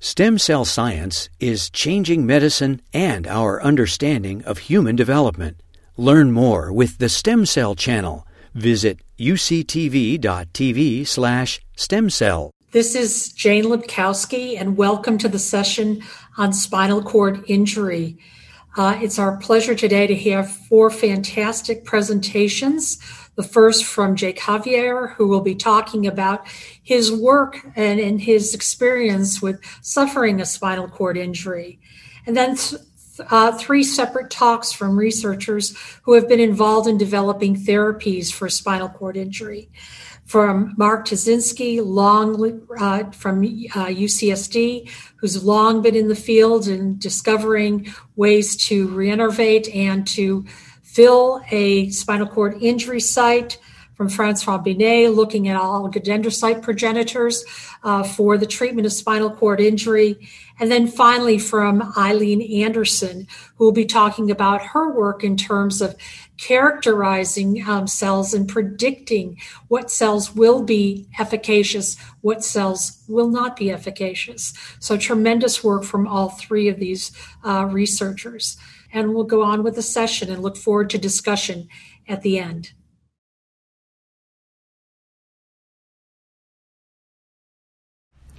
Stem cell science is changing medicine and our understanding of human development. Learn more with the Stem Cell Channel. Visit uctv.tv slash stem cell. This is Jane Lebkowski, and welcome to the session on spinal cord injury. Uh, it's our pleasure today to have four fantastic presentations the first from Jake Javier, who will be talking about his work and, and his experience with suffering a spinal cord injury. And then th- uh, three separate talks from researchers who have been involved in developing therapies for spinal cord injury. From Mark Tuszynski, long uh, from uh, UCSD, who's long been in the field and discovering ways to reinnervate and to fill a spinal cord injury site from Francois Binette, looking at oligodendrocyte progenitors uh, for the treatment of spinal cord injury. And then finally, from Aileen Anderson, who will be talking about her work in terms of characterizing um, cells and predicting what cells will be efficacious, what cells will not be efficacious. So, tremendous work from all three of these uh, researchers and we'll go on with the session and look forward to discussion at the end.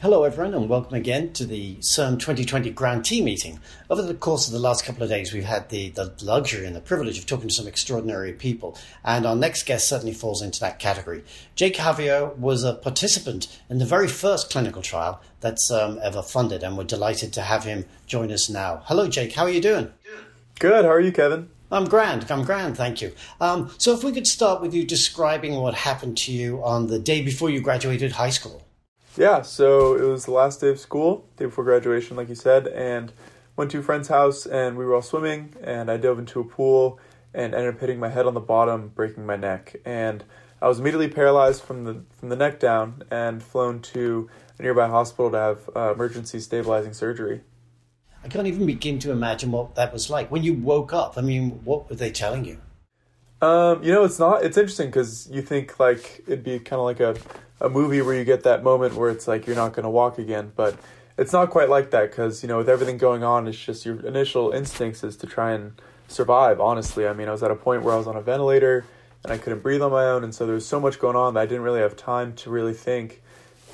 Hello, everyone, and welcome again to the CIRM 2020 Grantee meeting. Over the course of the last couple of days, we've had the, the luxury and the privilege of talking to some extraordinary people, and our next guest certainly falls into that category. Jake Javier was a participant in the very first clinical trial that's um, ever funded, and we're delighted to have him join us now. Hello, Jake. How are you doing? Good. How are you, Kevin? I'm grand. I'm grand. Thank you. Um, so, if we could start with you describing what happened to you on the day before you graduated high school. Yeah. So it was the last day of school, day before graduation, like you said, and went to a friend's house, and we were all swimming, and I dove into a pool and ended up hitting my head on the bottom, breaking my neck, and I was immediately paralyzed from the from the neck down, and flown to a nearby hospital to have uh, emergency stabilizing surgery. I can't even begin to imagine what that was like when you woke up. I mean, what were they telling you? Um, you know, it's not. It's interesting because you think like it'd be kind of like a a movie where you get that moment where it's like you're not going to walk again, but it's not quite like that because you know with everything going on, it's just your initial instincts is to try and survive. Honestly, I mean, I was at a point where I was on a ventilator and I couldn't breathe on my own, and so there was so much going on that I didn't really have time to really think,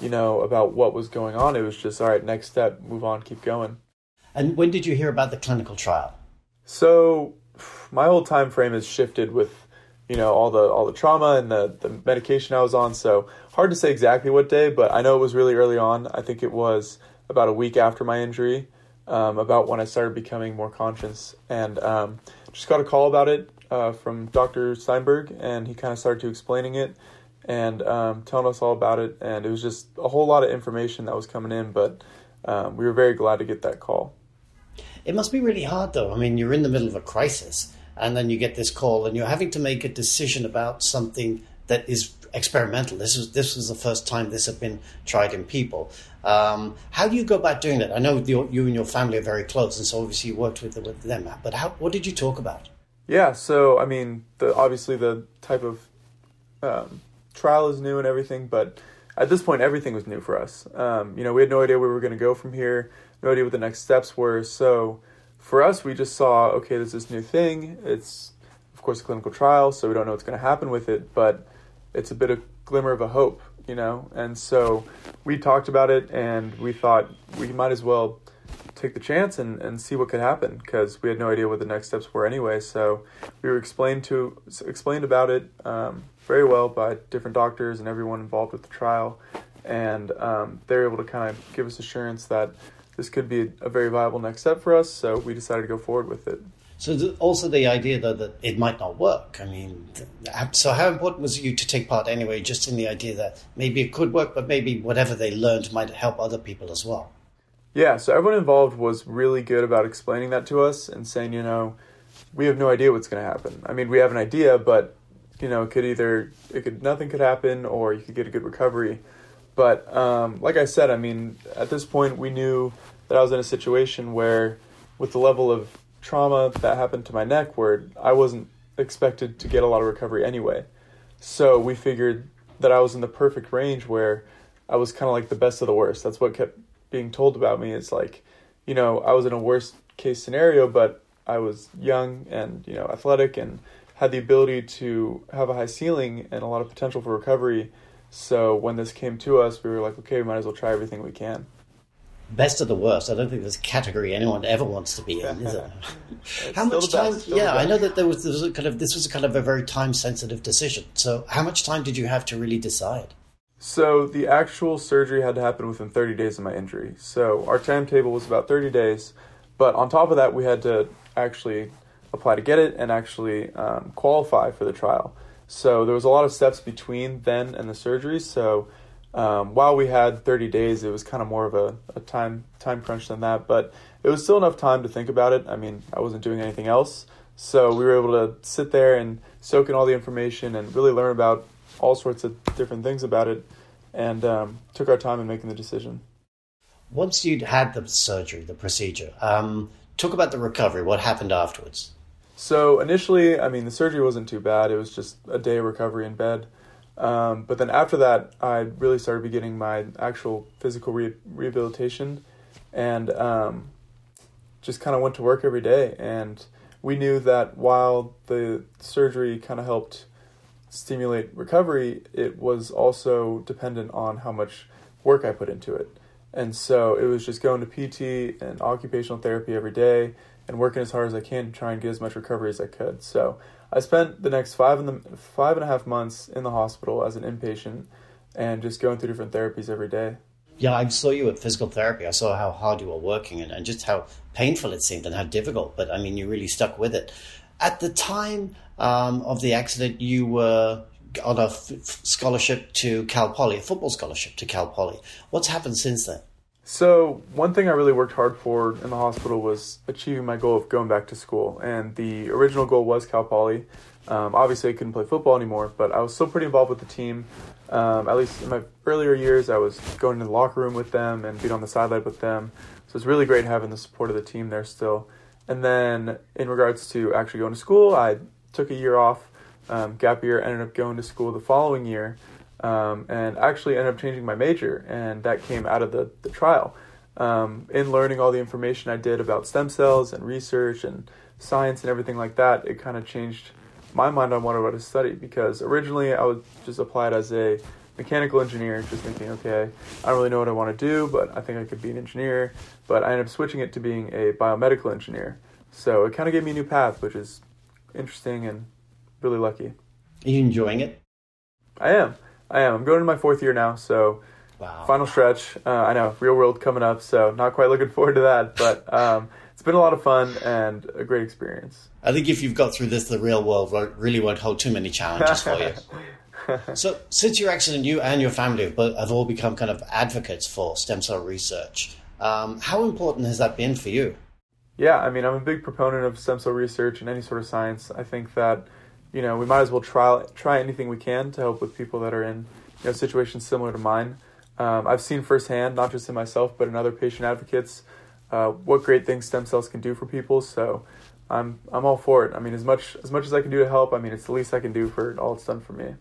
you know, about what was going on. It was just all right, next step, move on, keep going. And when did you hear about the clinical trial? So my whole time frame has shifted with you know all the all the trauma and the the medication I was on. So hard to say exactly what day, but I know it was really early on. I think it was about a week after my injury, um, about when I started becoming more conscious, and um, just got a call about it uh, from Dr. Steinberg, and he kind of started to explaining it and um, telling us all about it, and it was just a whole lot of information that was coming in, but um, we were very glad to get that call. It must be really hard, though. I mean, you're in the middle of a crisis, and then you get this call, and you're having to make a decision about something that is experimental. This was this was the first time this had been tried in people. Um, how do you go about doing that? I know you, you and your family are very close, and so obviously you worked with, with them. But how, what did you talk about? Yeah, so I mean, the, obviously the type of um, trial is new and everything, but at this point, everything was new for us. Um, you know, we had no idea where we were going to go from here no idea what the next steps were. So for us, we just saw, okay, there's this new thing. It's, of course, a clinical trial, so we don't know what's going to happen with it, but it's a bit of glimmer of a hope, you know? And so we talked about it and we thought we might as well take the chance and, and see what could happen because we had no idea what the next steps were anyway. So we were explained to explained about it um, very well by different doctors and everyone involved with the trial, and um, they're able to kind of give us assurance that this could be a, very viable next step for us. So we decided to go forward with it. So the, also the idea though that it might not work. I mean, so how important was it you to take part anyway? Just in the idea that maybe it could work, but maybe whatever they learned might help other people as well. Yeah. So everyone involved was really good about explaining that to us and saying, you know, we have no idea what's going to happen. I mean, we have an idea, but you know, it could either it could nothing could happen, or you could get a good recovery. But um, like I said, I mean, at this point, we knew that I was in a situation where, with the level of trauma that happened to my neck, where I wasn't expected to get a lot of recovery anyway. So we figured that I was in the perfect range where I was kind of like the best of the worst. That's what kept being told about me is like, you know, I was in a worst case scenario, but I was young and you know athletic and had the ability to have a high ceiling and a lot of potential for recovery. So when this came to us, we were like, okay, we might as well try everything we can. Best of the worst. I don't think there's a category anyone ever wants to be in, is it? how much time? Yeah, I know that there was, there was a kind of this was kind of a very time sensitive decision. So how much time did you have to really decide? So the actual surgery had to happen within 30 days of my injury. So our timetable was about 30 days, but on top of that, we had to actually apply to get it and actually um, qualify for the trial. So there was a lot of steps between then and the surgery. So um, while we had 30 days, it was kind of more of a, a time time crunch than that. But it was still enough time to think about it. I mean, I wasn't doing anything else, so we were able to sit there and soak in all the information and really learn about all sorts of different things about it, and um, took our time in making the decision. Once you'd had the surgery, the procedure, um, talk about the recovery. What happened afterwards? So initially, I mean, the surgery wasn't too bad. It was just a day of recovery in bed. Um, but then after that, I really started beginning my actual physical re- rehabilitation, and um, just kind of went to work every day. And we knew that while the surgery kind of helped stimulate recovery, it was also dependent on how much work I put into it. And so it was just going to PT and occupational therapy every day and working as hard as I can to try and get as much recovery as I could. So I spent the next five and the five and a half months in the hospital as an inpatient and just going through different therapies every day. Yeah, I saw you at physical therapy. I saw how hard you were working and, and just how painful it seemed and how difficult. But I mean, you really stuck with it. At the time um, of the accident, you were on a f- scholarship to Cal Poly, a football scholarship to Cal Poly. What's happened since then? So, one thing I really worked hard for in the hospital was achieving my goal of going back to school. And the original goal was Cal Poly. Um, obviously, I couldn't play football anymore, but I was still pretty involved with the team. Um, at least in my earlier years, I was going to the locker room with them and being on the sideline with them. So, it's really great having the support of the team there still. And then, in regards to actually going to school, I took a year off, um, gap year, ended up going to school the following year um, and actually ended up changing my major, and that came out of the, the trial. Um, in learning all the information I did about stem cells and research and science and everything like that, it kind of changed my mind on what I wanted to study because originally I was just applied as a mechanical engineer, just thinking, okay, I don't really know what I want to do, but I think I could be an engineer. But I ended up switching it to being a biomedical engineer. So it kind of gave me a new path, which is interesting and really lucky. Are you enjoying it? I am. I am. I'm going into my fourth year now, so wow. final stretch. Uh, I know real world coming up, so not quite looking forward to that, but um, it's been a lot of fun and a great experience. I think if you've got through this, the real world really won't hold too many challenges for you. so, since your accident, you and your family have all become kind of advocates for stem cell research. Um, how important has that been for you? Yeah, I mean, I'm a big proponent of stem cell research and any sort of science. I think that you know, we might as well try try anything we can to help with people that are in you know situations similar to mine. Um, I've seen firsthand, not just in myself, but in other patient advocates, uh, what great things stem cells can do for people. So I'm I'm all for it. I mean, as much as much as I can do to help, I mean, it's the least I can do for all it's done for me.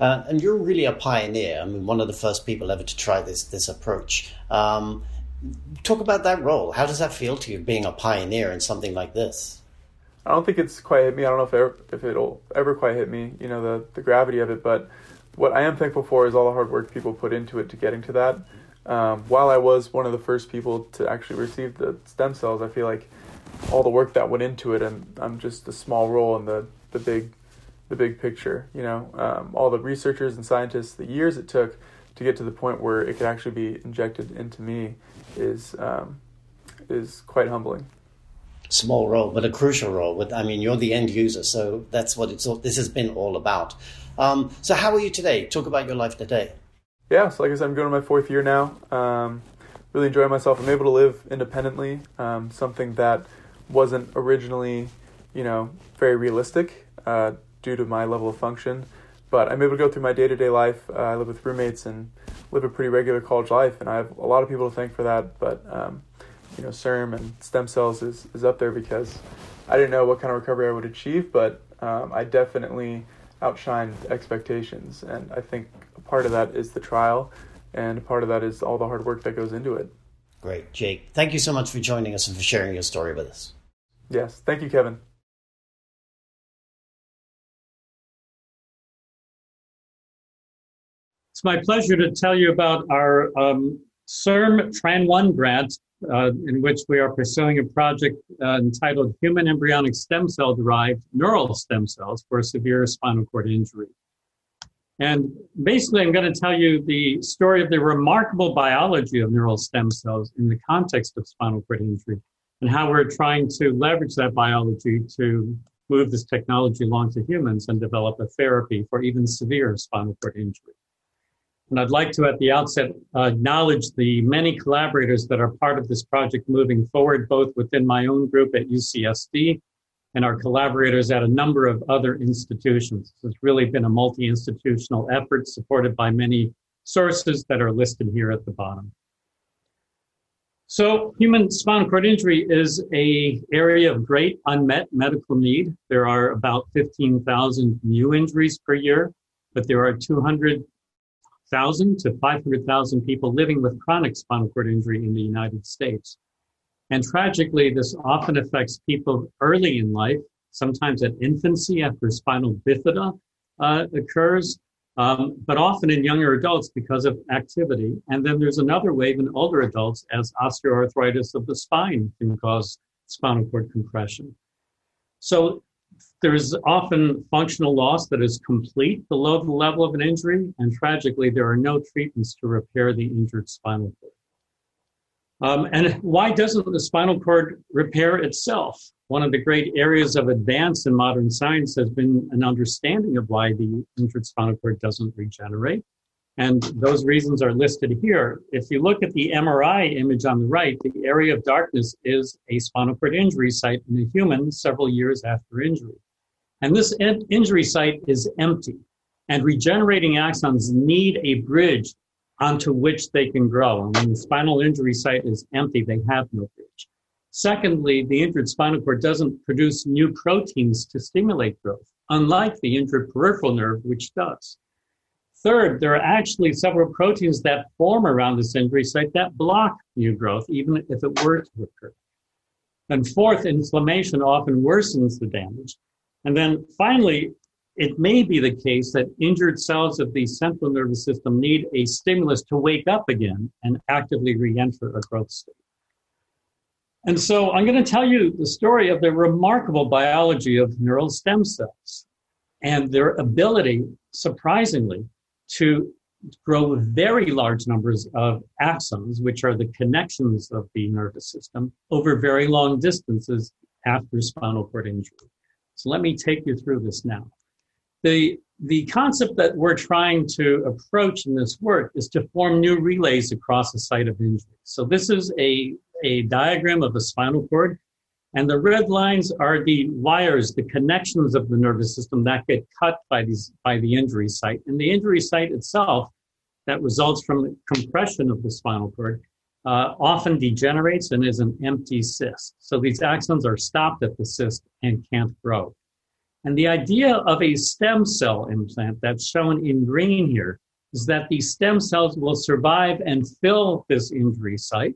Uh, and you're really a pioneer. I mean, one of the first people ever to try this this approach. Um, talk about that role. How does that feel to you, being a pioneer in something like this? I don't think it's quite hit me. I don't know if ever, if it'll ever quite hit me. You know the the gravity of it, but what I am thankful for is all the hard work people put into it to getting to that. Um, while I was one of the first people to actually receive the stem cells, I feel like all the work that went into it, and I'm just a small role in the the big the big picture. You know, um, all the researchers and scientists, the years it took to get to the point where it could actually be injected into me is um, is quite humbling small role, but a crucial role. With I mean, you're the end user, so that's what it's. All, this has been all about. Um, so, how are you today? Talk about your life today. Yeah, so like I said, I'm going to my fourth year now. Um, really enjoying myself. I'm able to live independently. Um, something that wasn't originally, you know, very realistic uh, due to my level of function. But I'm able to go through my day to day life. Uh, I live with roommates and live a pretty regular college life, and I have a lot of people to thank for that. But um, you know, CIRM and stem cells is, is up there because I didn't know what kind of recovery I would achieve, but um, I definitely outshined expectations. And I think part of that is the trial. and part of that is all the hard work that goes into it. Great, Jake. Thank you so much for joining us and for sharing your story with us. Yes, thank you, Kevin. It's my pleasure to tell you about our um, CIRM Tran 1 grant, uh, in which we are pursuing a project uh, entitled Human Embryonic Stem Cell Derived Neural Stem Cells for Severe Spinal Cord Injury. And basically, I'm going to tell you the story of the remarkable biology of neural stem cells in the context of spinal cord injury and how we're trying to leverage that biology to move this technology along to humans and develop a therapy for even severe spinal cord injury. And I'd like to, at the outset, acknowledge the many collaborators that are part of this project moving forward, both within my own group at UCSD and our collaborators at a number of other institutions. It's really been a multi institutional effort supported by many sources that are listed here at the bottom. So human spinal cord injury is a area of great unmet medical need. There are about 15,000 new injuries per year, but there are 200,000 to 500,000 people living with chronic spinal cord injury in the United States. And tragically, this often affects people early in life, sometimes at infancy after spinal bifida uh, occurs, um, but often in younger adults because of activity. And then there's another wave in older adults as osteoarthritis of the spine can cause spinal cord compression. So there's often functional loss that is complete below the level of an injury, and tragically, there are no treatments to repair the injured spinal cord. Um, and why doesn't the spinal cord repair itself? One of the great areas of advance in modern science has been an understanding of why the injured spinal cord doesn't regenerate. And those reasons are listed here. If you look at the MRI image on the right, the area of darkness is a spinal cord injury site in a human several years after injury. And this injury site is empty. And regenerating axons need a bridge onto which they can grow. And when the spinal injury site is empty, they have no bridge. Secondly, the injured spinal cord doesn't produce new proteins to stimulate growth, unlike the injured peripheral nerve, which does. Third, there are actually several proteins that form around this injury site that block new growth, even if it were to occur. And fourth, inflammation often worsens the damage. And then finally, it may be the case that injured cells of the central nervous system need a stimulus to wake up again and actively re-enter a growth state. And so I'm going to tell you the story of the remarkable biology of neural stem cells and their ability, surprisingly, to grow very large numbers of axons, which are the connections of the nervous system, over very long distances after spinal cord injury. So let me take you through this now the the concept that we're trying to approach in this work is to form new relays across a site of injury. So this is a, a diagram of a spinal cord, and the red lines are the wires, the connections of the nervous system that get cut by these by the injury site. And the injury site itself, that results from the compression of the spinal cord, uh, often degenerates and is an empty cyst. So these axons are stopped at the cyst and can't grow. And the idea of a stem cell implant that's shown in green here is that these stem cells will survive and fill this injury site,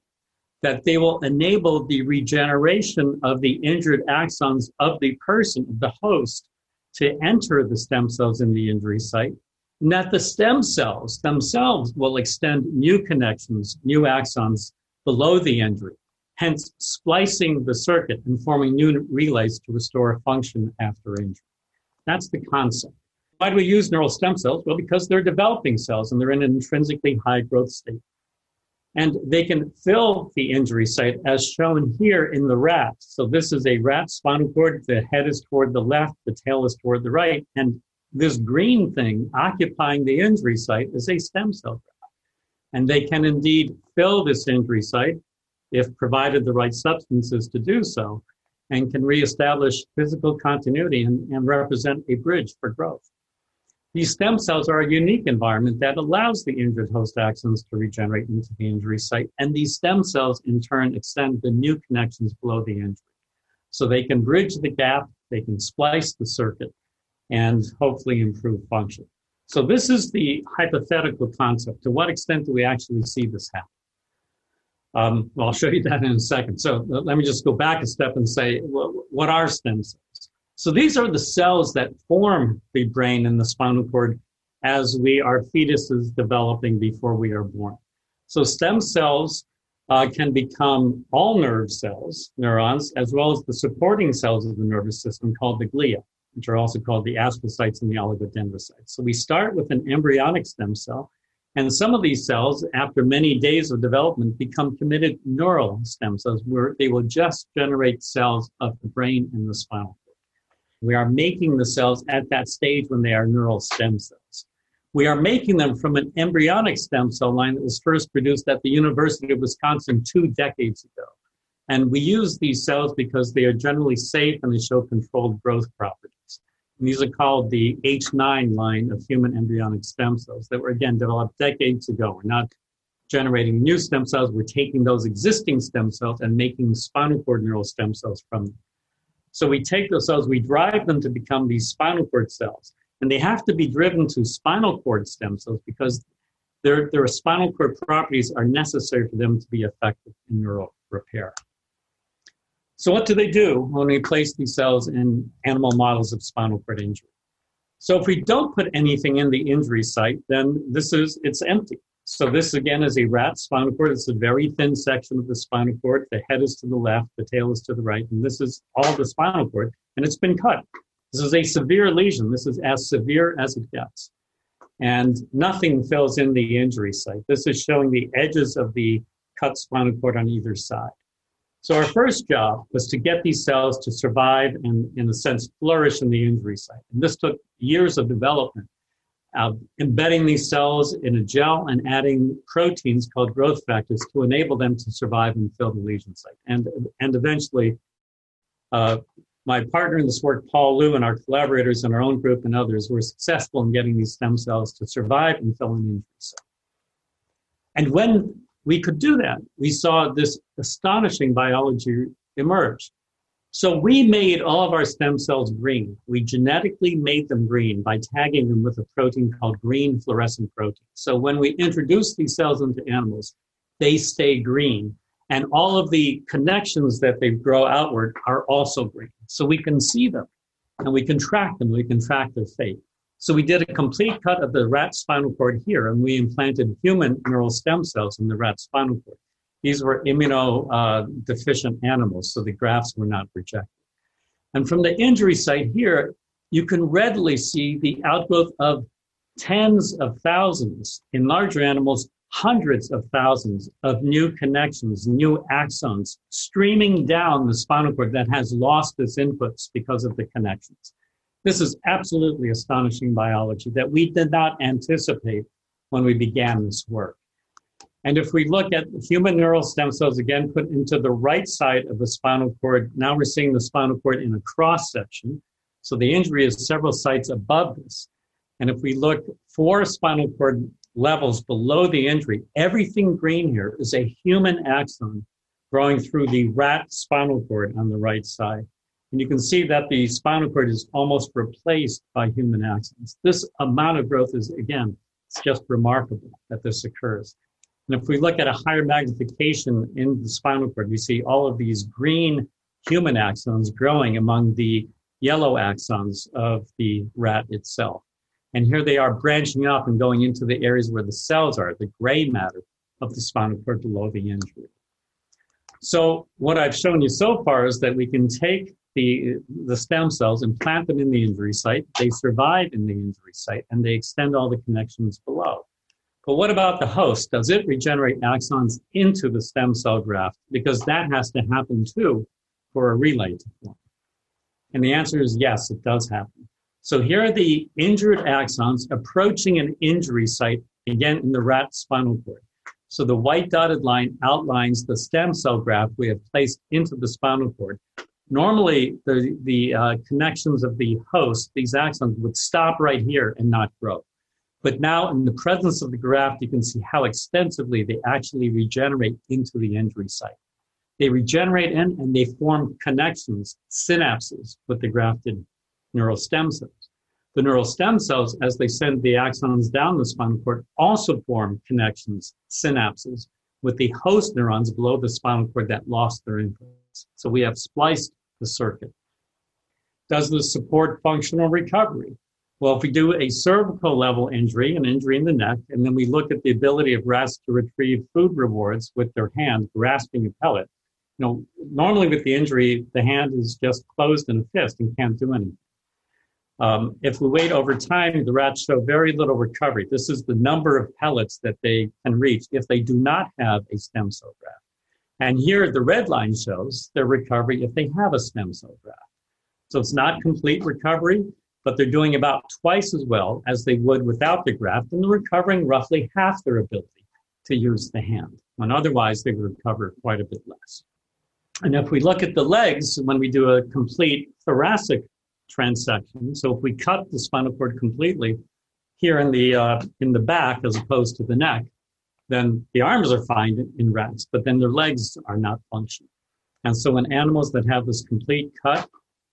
that they will enable the regeneration of the injured axons of the person, the host, to enter the stem cells in the injury site, and that the stem cells themselves will extend new connections, new axons below the injury hence splicing the circuit and forming new relays to restore function after injury. That's the concept. Why do we use neural stem cells? Well, because they're developing cells and they're in an intrinsically high growth state. And they can fill the injury site as shown here in the rat. So this is a rat spinal cord. The head is toward the left, the tail is toward the right. And this green thing occupying the injury site is a stem cell And they can indeed fill this injury site if provided the right substances to do so, and can reestablish physical continuity and, and represent a bridge for growth. These stem cells are a unique environment that allows the injured host axons to regenerate into the injury site, and these stem cells in turn extend the new connections below the injury. So they can bridge the gap, they can splice the circuit, and hopefully improve function. So this is the hypothetical concept. To what extent do we actually see this happen? Um, well, I'll show you that in a second. So let me just go back a step and say, what are stem cells? So these are the cells that form the brain and the spinal cord as we are fetuses developing before we are born. So stem cells uh, can become all nerve cells, neurons, as well as the supporting cells of the nervous system called the glia, which are also called the astrocytes and the oligodendrocytes. So we start with an embryonic stem cell, and some of these cells, after many days of development, become committed neural stem cells where they will just generate cells of the brain and the spinal cord. We are making the cells at that stage when they are neural stem cells. We are making them from an embryonic stem cell line that was first produced at the University of Wisconsin two decades ago. And we use these cells because they are generally safe and they show controlled growth properties. And these are called the H9 line of human embryonic stem cells that were again developed decades ago. We're not generating new stem cells, we're taking those existing stem cells and making spinal cord neural stem cells from them. So we take those cells, we drive them to become these spinal cord cells. And they have to be driven to spinal cord stem cells because their, their spinal cord properties are necessary for them to be effective in neural repair. So what do they do when we place these cells in animal models of spinal cord injury? So if we don't put anything in the injury site, then this is, it's empty. So this again is a rat spinal cord. It's a very thin section of the spinal cord. The head is to the left, the tail is to the right, and this is all the spinal cord, and it's been cut. This is a severe lesion. This is as severe as it gets. And nothing fills in the injury site. This is showing the edges of the cut spinal cord on either side. So our first job was to get these cells to survive and, in a sense, flourish in the injury site. And this took years of development, of embedding these cells in a gel and adding proteins called growth factors to enable them to survive and fill the lesion site. And, and eventually, uh, my partner in this work, Paul Lu, and our collaborators in our own group and others were successful in getting these stem cells to survive and fill in injuries. And when we could do that, we saw this astonishing biology emerge. So we made all of our stem cells green. We genetically made them green by tagging them with a protein called green fluorescent protein. So when we introduce these cells into animals, they stay green and all of the connections that they grow outward are also green. So we can see them and we can track them, we can track their fate. So we did a complete cut of the rat spinal cord here and we implanted human neural stem cells in the rat spinal cord. These were immunodeficient animals, so the grafts were not rejected. And from the injury site here, you can readily see the outgrowth of tens of thousands in larger animals hundreds of thousands of new connections, new axons streaming down the spinal cord that has lost its inputs because of the connections. This is absolutely astonishing biology that we did not anticipate when we began this work. And if we look at human neural stem cells again put into the right side of the spinal cord, now we're seeing the spinal cord in a cross section. So the injury is several sites above this. And if we look for spinal cord levels below the injury. Everything green here is a human axon growing through the rat spinal cord on the right side. And you can see that the spinal cord is almost replaced by human axons. This amount of growth is, again, it's just remarkable that this occurs. And if we look at a higher magnification in the spinal cord, we see all of these green human axons growing among the yellow axons of the rat itself. And here they are branching up and going into the areas where the cells are, the gray matter of the spinal cord below the injury. So what I've shown you so far is that we can take the, the stem cells and plant them in the injury site. They survive in the injury site and they extend all the connections below. But what about the host? Does it regenerate axons into the stem cell graft? Because that has to happen too for a relay to form. And the answer is yes, it does happen. So here are the injured axons approaching an injury site, again in the rat spinal cord. So the white dotted line outlines the stem cell graft we have placed into the spinal cord. Normally, the, the uh, connections of the host, these axons, would stop right here and not grow. But now, in the presence of the graft, you can see how extensively they actually regenerate into the injury site. They regenerate in and they form connections, synapses with the grafted neural stem cells. The neural stem cells, as they send the axons down the spinal cord, also form connections, synapses, with the host neurons below the spinal cord that lost their inputs. So we have spliced the circuit. Does this support functional recovery? Well, if we do a cervical level injury, an injury in the neck, and then we look at the ability of rats to retrieve food rewards with their hand, grasping a pellet, you know, normally with the injury, the hand is just closed in a fist and can't do anything. Um, if we wait over time, the rats show very little recovery. This is the number of pellets that they can reach if they do not have a stem cell graft. And here the red line shows their recovery if they have a stem cell graft. So it's not complete recovery, but they're doing about twice as well as they would without the graft, and they're recovering roughly half their ability to use the hand, when otherwise they would recover quite a bit less. And if we look at the legs, when we do a complete thoracic transection, so if we cut the spinal cord completely here in the uh, in the back as opposed to the neck, then the arms are fine in rats, but then their legs are not functioning. And so in animals that have this complete cut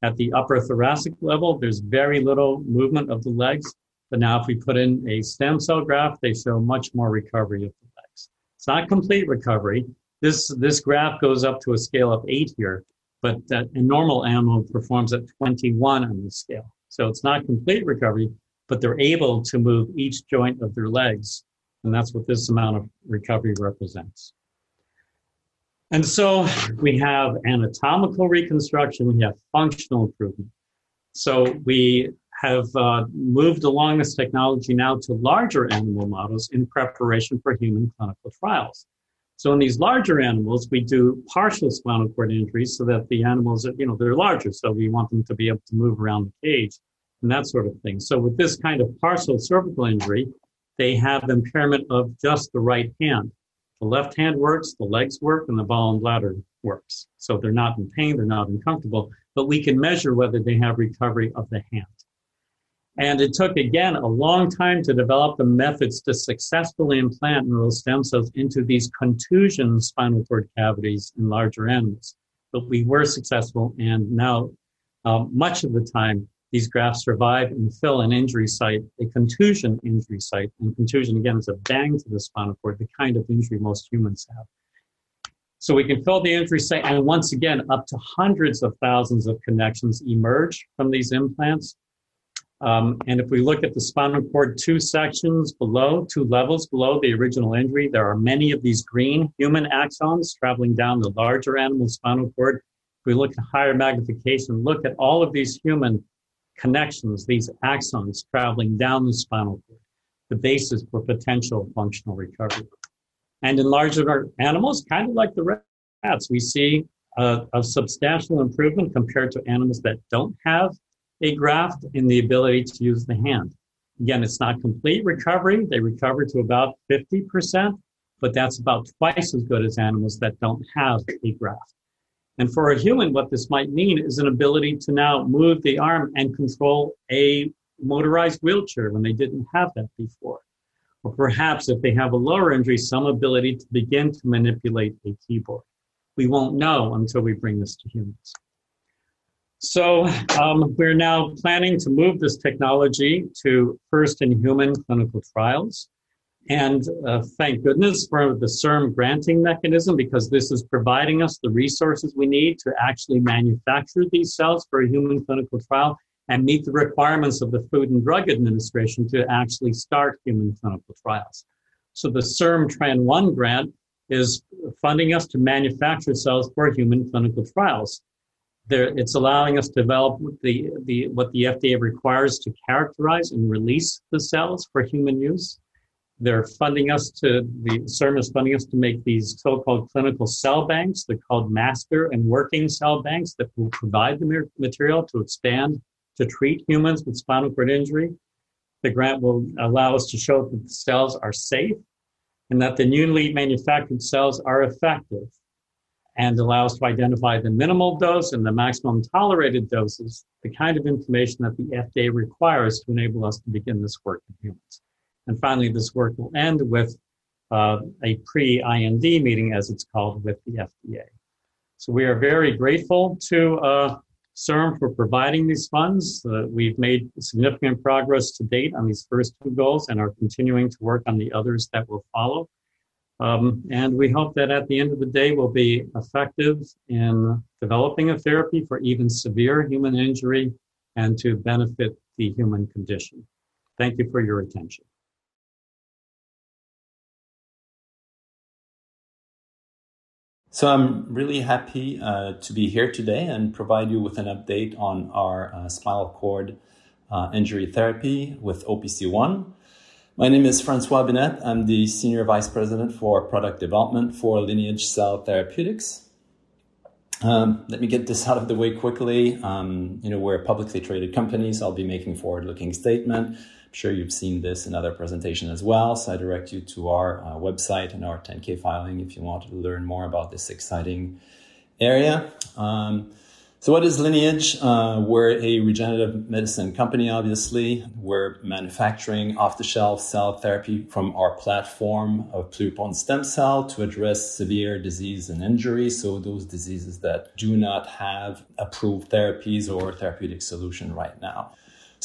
at the upper thoracic level, there's very little movement of the legs. But now if we put in a stem cell graft, they show much more recovery of the legs. It's not complete recovery. This, this graph goes up to a scale of eight here, but a normal animal performs at 21 on the scale. So it's not complete recovery, but they're able to move each joint of their legs. And that's what this amount of recovery represents. And so we have anatomical reconstruction, we have functional improvement. So we have uh, moved along this technology now to larger animal models in preparation for human clinical trials. So in these larger animals, we do partial spinal cord injuries so that the animals, you know, they're larger. So we want them to be able to move around the cage and that sort of thing. So with this kind of partial cervical injury, they have impairment of just the right hand. The left hand works, the legs work, and the ball and bladder works. So they're not in pain, they're not uncomfortable, but we can measure whether they have recovery of the hand. And it took, again, a long time to develop the methods to successfully implant neural stem cells into these contusion spinal cord cavities in larger animals. But we were successful, and now, uh, much of the time, these grafts survive and fill an injury site, a contusion injury site. And contusion, again, is a bang to the spinal cord, the kind of injury most humans have. So we can fill the injury site, and once again, up to hundreds of thousands of connections emerge from these implants. Um, and if we look at the spinal cord two sections below, two levels below the original injury, there are many of these green human axons traveling down the larger animal spinal cord. If we look at higher magnification, look at all of these human connections, these axons traveling down the spinal cord, the basis for potential functional recovery. And in larger animals, kind of like the rats, we see a, a substantial improvement compared to animals that don't have a graft in the ability to use the hand. Again, it's not complete recovery. They recover to about 50%, but that's about twice as good as animals that don't have a graft. And for a human, what this might mean is an ability to now move the arm and control a motorized wheelchair when they didn't have that before. Or perhaps if they have a lower injury, some ability to begin to manipulate a keyboard. We won't know until we bring this to humans. So um, we're now planning to move this technology to first in human clinical trials. And uh, thank goodness for the CIRM granting mechanism because this is providing us the resources we need to actually manufacture these cells for a human clinical trial and meet the requirements of the Food and Drug Administration to actually start human clinical trials. So the CIRM Tran 1 grant is funding us to manufacture cells for human clinical trials. There, it's allowing us to develop the, the, what the FDA requires to characterize and release the cells for human use. They're funding us to, the CIRM is funding us to make these so-called clinical cell banks. They're called master and working cell banks that will provide the material to expand to treat humans with spinal cord injury. The grant will allow us to show that the cells are safe and that the newly manufactured cells are effective and allow us to identify the minimal dose and the maximum tolerated doses, the kind of information that the FDA requires to enable us to begin this work in humans. And finally, this work will end with uh, a pre-IND meeting, as it's called, with the FDA. So we are very grateful to uh, CIRM for providing these funds. Uh, we've made significant progress to date on these first two goals and are continuing to work on the others that will follow. Um, and we hope that at the end of the day, we'll be effective in developing a therapy for even severe human injury and to benefit the human condition. Thank you for your attention. So I'm really happy uh, to be here today and provide you with an update on our uh, spinal cord uh, injury therapy with OPC1. My name is Francois Binette. I'm the Senior Vice President for Product Development for Lineage Cell Therapeutics. Um, let me get this out of the way quickly. Um, you know, we're a publicly traded company, so I'll be making forward-looking statement. Sure you've seen this in other presentations as well. So I direct you to our uh, website and our 10K filing if you want to learn more about this exciting area. Um, so, what is Lineage? Uh, we're a regenerative medicine company, obviously. We're manufacturing off the shelf cell therapy from our platform of pluripotent stem cell to address severe disease and injury. So, those diseases that do not have approved therapies or therapeutic solution right now.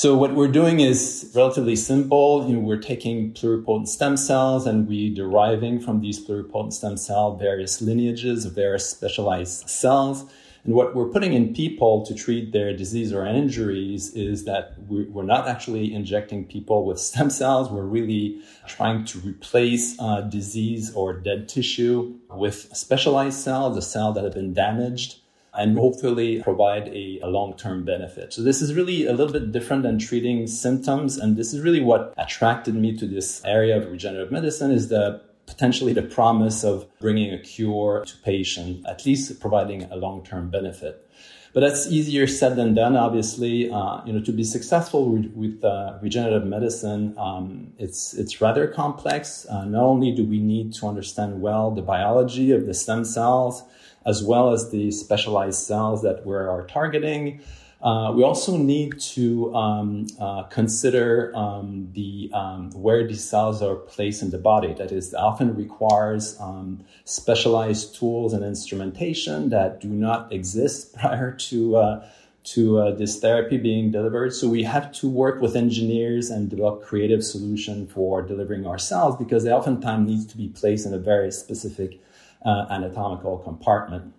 So what we're doing is relatively simple. You know, we're taking pluripotent stem cells and we deriving from these pluripotent stem cell various lineages of various specialized cells and what we're putting in people to treat their disease or injuries is that we're not actually injecting people with stem cells. We're really trying to replace uh, disease or dead tissue with specialized cells, the cell that have been damaged and hopefully provide a, a, long-term benefit. So this is really a little bit different than treating symptoms. And this is really what attracted me to this area of regenerative medicine is the potentially the promise of bringing a cure to patients, at least providing a long-term benefit. But that's easier said than done. Obviously, uh, you know, to be successful with, with uh, regenerative medicine, um, it's it's rather complex. Uh, not only do we need to understand well the biology of the stem cells, as well as the specialized cells that we are targeting, uh, we also need to um, uh, consider um, the um, where these cells are placed in the body. That is, often requires um, specialized tools and instrumentation that do not exist prior to uh, to uh, this therapy being delivered. So we have to work with engineers and develop creative solution for delivering our cells because they oftentimes need to be placed in a very specific uh, anatomical compartment.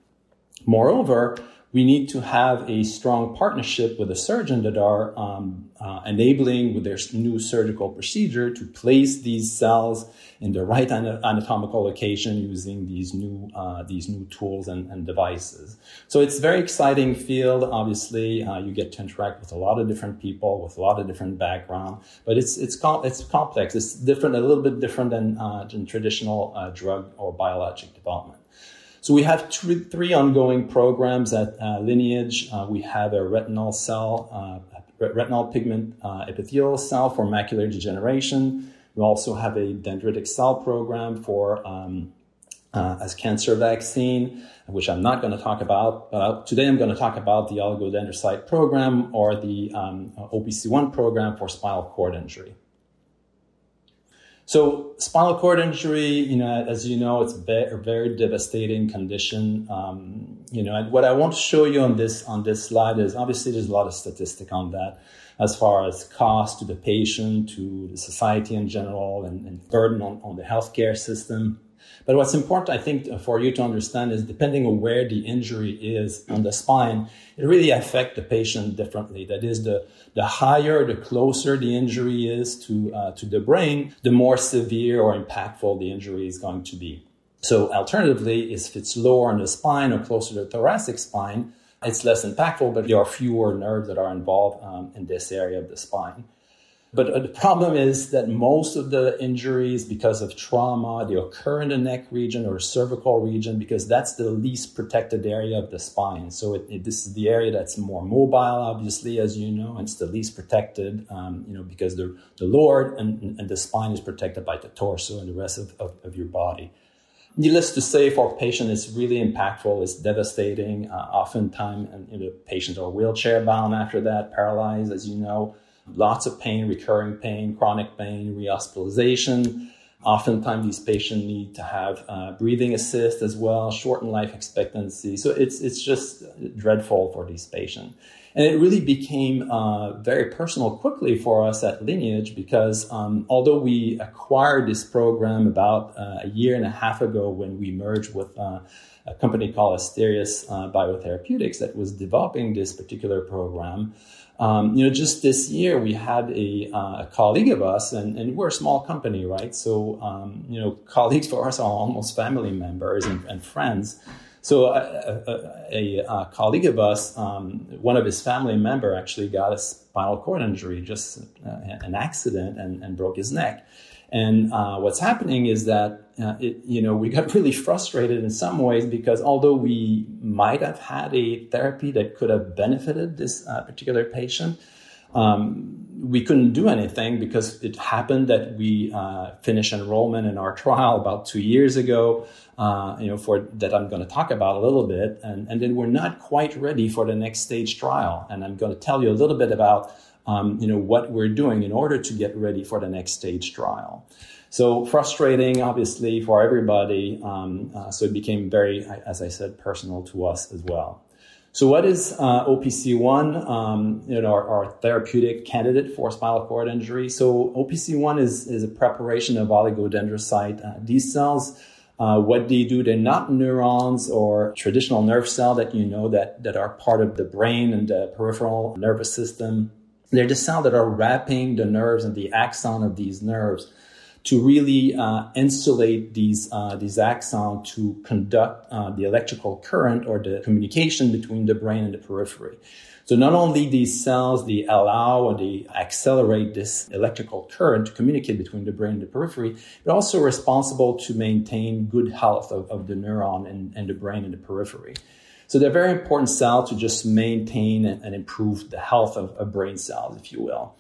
Moreover, we need to have a strong partnership with a surgeon that are um, uh, enabling with their new surgical procedure to place these cells in the right anatomical location using these new uh, these new tools and, and, devices. So it's a very exciting field. Obviously, uh, you get to interact with a lot of different people with a lot of different background, but it's it's com- it's complex. It's different, a little bit different than, uh, than traditional uh, drug or biologic development. So we have three ongoing programs at uh, Lineage. Uh, we have a retinal cell, uh, retinal pigment uh, epithelial cell for macular degeneration. We also have a dendritic cell program for um, uh, as cancer vaccine, which I'm not going to talk about. But today I'm going to talk about the oligodendrocyte program or the um, OPC1 program for spinal cord injury. So spinal cord injury, you know, as you know, it's a very devastating condition. Um, you know, and what I want to show you on this on this slide is obviously there's a lot of statistic on that, as far as cost to the patient, to the society in general, and, and burden on, on the healthcare system. But what's important, I think, for you to understand is depending on where the injury is on the spine, it really affects the patient differently. That is, the, the higher, the closer the injury is to, uh, to the brain, the more severe or impactful the injury is going to be. So alternatively, if it's lower on the spine or closer to the thoracic spine, it's less impactful, but there are fewer nerves that are involved um, in this area of the spine. But uh, the problem is that most of the injuries because of trauma, they occur in the neck region or cervical region because that's the least protected area of the spine. So it, it, this is the area that's more mobile, obviously, as you know, and it's the least protected, um, you know, because the, the lower and, and, the spine is protected by the torso and the rest of, of, of your body. Needless to say, for a patient, it's really impactful. It's devastating. Uh, oftentimes, you know, patients are wheelchair bound after that, paralyzed, as you know lots of pain, recurring pain, chronic pain, rehospitalization. Oftentimes, these patients need to have uh, breathing assist as well, shortened life expectancy. So it's it's just dreadful for these patients. And it really became uh, very personal quickly for us at Lineage because um, although we acquired this program about uh, a year and a half ago when we merged with uh, a company called Asterias uh, Biotherapeutics that was developing this particular program, um, you know, just this year we had a, uh, a colleague of us, and, and, we're a small company, right? So, um, you know, colleagues for us are almost family members and, and friends. So a, a, a, colleague of us, um, one of his family member actually got a spinal cord injury, just uh, an accident, and, and, broke his neck. And uh, what's happening is that uh, it, you know we got really frustrated in some ways because although we might have had a therapy that could have benefited this uh, particular patient, um, we couldn't do anything because it happened that we uh, finished enrollment in our trial about two years ago, uh, you know, for that I'm going to talk about a little bit, and, and then we're not quite ready for the next stage trial, and I'm going to tell you a little bit about, um, you know, what we're doing in order to get ready for the next stage trial. So frustrating, obviously, for everybody. Um, uh, so it became very, as I said, personal to us as well. So, what is uh, OPC1? Um, you know, our, our, therapeutic candidate for spinal cord injury. So, OPC1 is, is a preparation of oligodendrocyte. Uh, these cells, uh, what they do, they're not neurons or traditional nerve cell that you know that, that are part of the brain and the peripheral nervous system. They're the cells that are wrapping the nerves and the axon of these nerves to really uh, insulate these uh, these axons to conduct uh, the electrical current or the communication between the brain and the periphery. So not only these cells they allow or they accelerate this electrical current to communicate between the brain and the periphery, but also responsible to maintain good health of, of the neuron and, and the brain and the periphery. So they're very important cells to just maintain and, improve the health of, of brain cells, if you will.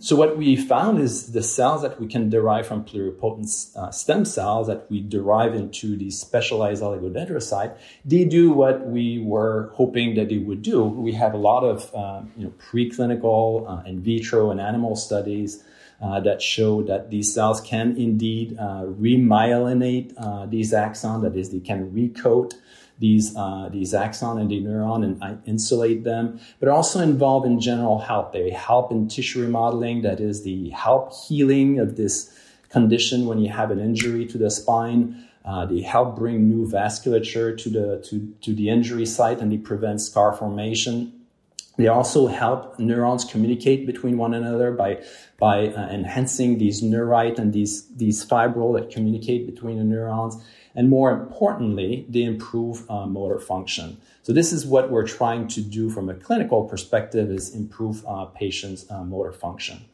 So what we found is the cells that we can derive from pluripotent uh, stem cells that we derive into these specialized oligodendrocyte, they do what we were hoping that they would do. We have a lot of uh, you know, preclinical, uh, in vitro, and animal studies uh, that show that these cells can indeed uh, remyelinate uh, these axons, that is, they can recoat these uh, these axon and the neuron and uh, insulate them, but also involved in general health. They help in tissue remodeling, that is the help healing of this condition when you have an injury to the spine. Uh, they help bring new vasculature to the to, to the injury site and they prevent scar formation. They also help neurons communicate between one another by by uh, enhancing these neurite and these these fibril that communicate between the neurons. And more importantly, they improve uh, motor function. So this is what we're trying to do from a clinical perspective is improve uh, patients' uh, motor function.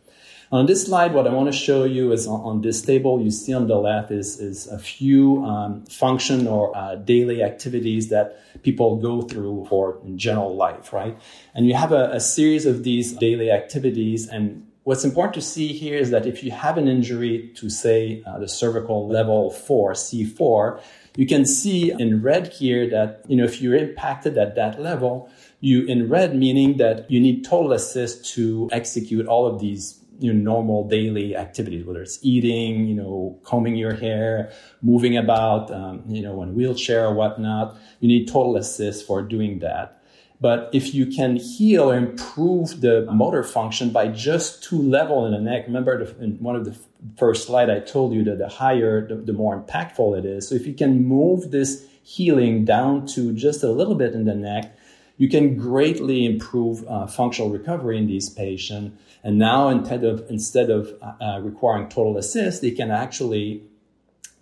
On this slide, what I want to show you is on, on this table, you see on the left is, is a few um, function or uh, daily activities that people go through for in general life, right? And you have a, a series of these daily activities and What's important to see here is that if you have an injury to, say, uh, the cervical level 4, C4, you can see in red here that, you know, if you're impacted at that level, you in red meaning that you need total assist to execute all of these you know, normal daily activities, whether it's eating, you know, combing your hair, moving about, um, you know, in a wheelchair or whatnot. You need total assist for doing that. But if you can heal or improve the motor function by just two level in the neck, remember the, in one of the first slide I told you that the higher, the, the more impactful it is. So if you can move this healing down to just a little bit in the neck, you can greatly improve uh, functional recovery in these patients. And now instead of instead of uh, requiring total assist, they can actually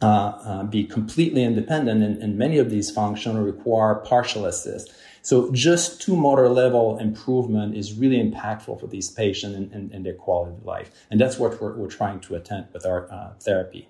uh, uh be completely independent. And, and many of these functions require partial assist. So just two motor level improvement is really impactful for these patients and, and, and their quality of life. And that's what we're, we're trying to attempt with our uh, therapy.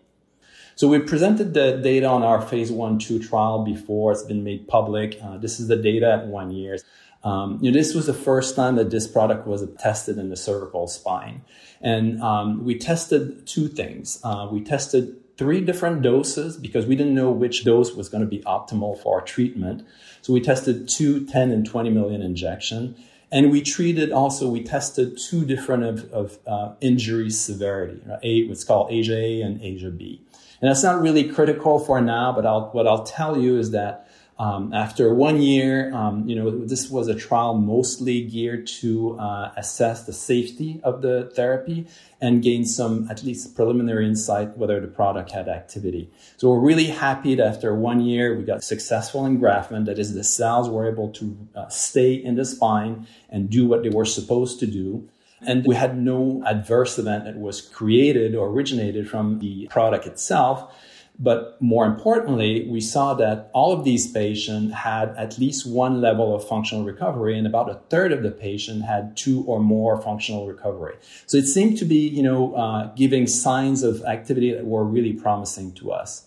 So we presented the data on our phase one, two trial before it's been made public. Uh, this is the data at one year. Um, you know, this was the first time that this product was tested in the cervical spine. And um, we tested two things. Uh, we tested three different doses because we didn't know which dose was going to be optimal for our treatment. So we tested two, 10, and 20 million injection. And we treated also, we tested two different of, of uh, injury severity, right? A, what's called ASIA A and ASIA B. And that's not really critical for now, but I'll, what I'll tell you is that um, after one year, um, you know, this was a trial mostly geared to uh, assess the safety of the therapy and gain some, at least preliminary insight whether the product had activity. So we're really happy that after one year, we got successful engraftment. That is, the cells were able to uh, stay in the spine and do what they were supposed to do. And we had no adverse event that was created or originated from the product itself. But more importantly, we saw that all of these patients had at least one level of functional recovery, and about a third of the patient had two or more functional recovery. So it seemed to be, you know, uh, giving signs of activity that were really promising to us.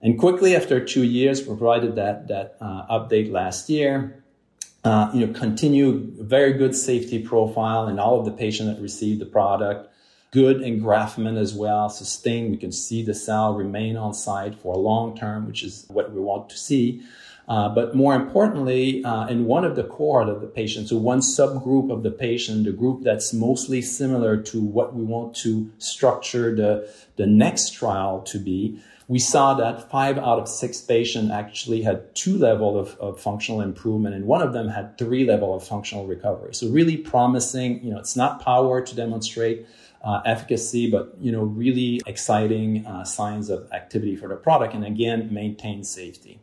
And quickly after two years, we provided that that uh, update last year. Uh, you know, continue very good safety profile in all of the patients that received the product good engraftment as well, sustained. We can see the cell remain on site for a long term, which is what we want to see. Uh, but more importantly, uh, in one of the cohort of the patients, so one subgroup of the patient, the group that's mostly similar to what we want to structure the, the next trial to be, we saw that five out of six patients actually had two level of, of, functional improvement and one of them had three level of functional recovery. So really promising, you know, it's not power to demonstrate uh, efficacy, but you know, really exciting uh, signs of activity for the product, and again, maintain safety.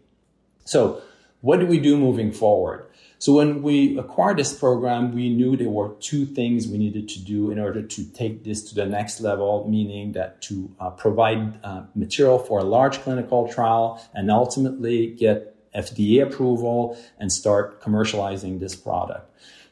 So, what do we do moving forward? So, when we acquired this program, we knew there were two things we needed to do in order to take this to the next level, meaning that to uh, provide uh, material for a large clinical trial and ultimately get FDA approval and start commercializing this product.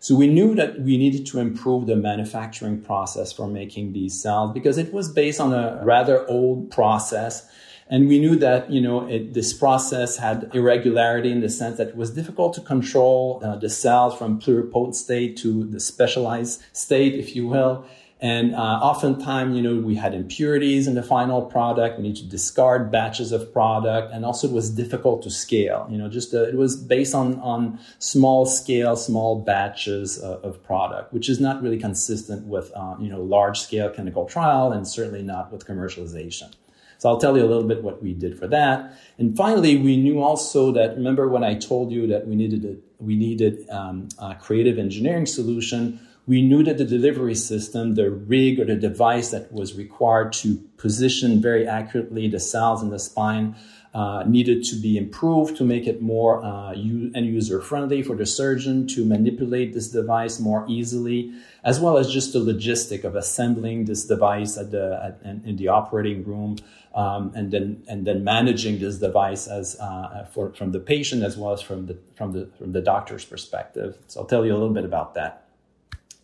So we knew that we needed to improve the manufacturing process for making these cells because it was based on a rather old process. And we knew that, you know, it, this process had irregularity in the sense that it was difficult to control uh, the cells from pluripotent state to the specialized state, if you will. And uh, oftentimes, you know, we had impurities in the final product. We need to discard batches of product, and also it was difficult to scale. You know, just uh, it was based on on small scale, small batches uh, of product, which is not really consistent with uh, you know large scale clinical trial, and certainly not with commercialization. So I'll tell you a little bit what we did for that. And finally, we knew also that remember when I told you that we needed a, we needed um, a creative engineering solution we knew that the delivery system, the rig or the device that was required to position very accurately the cells in the spine, uh, needed to be improved to make it more uh, end user friendly for the surgeon to manipulate this device more easily, as well as just the logistic of assembling this device at the at, in the operating room, um, and then and then managing this device as uh, for from the patient as well as from the from the from the doctor's perspective. So I'll tell you a little bit about that.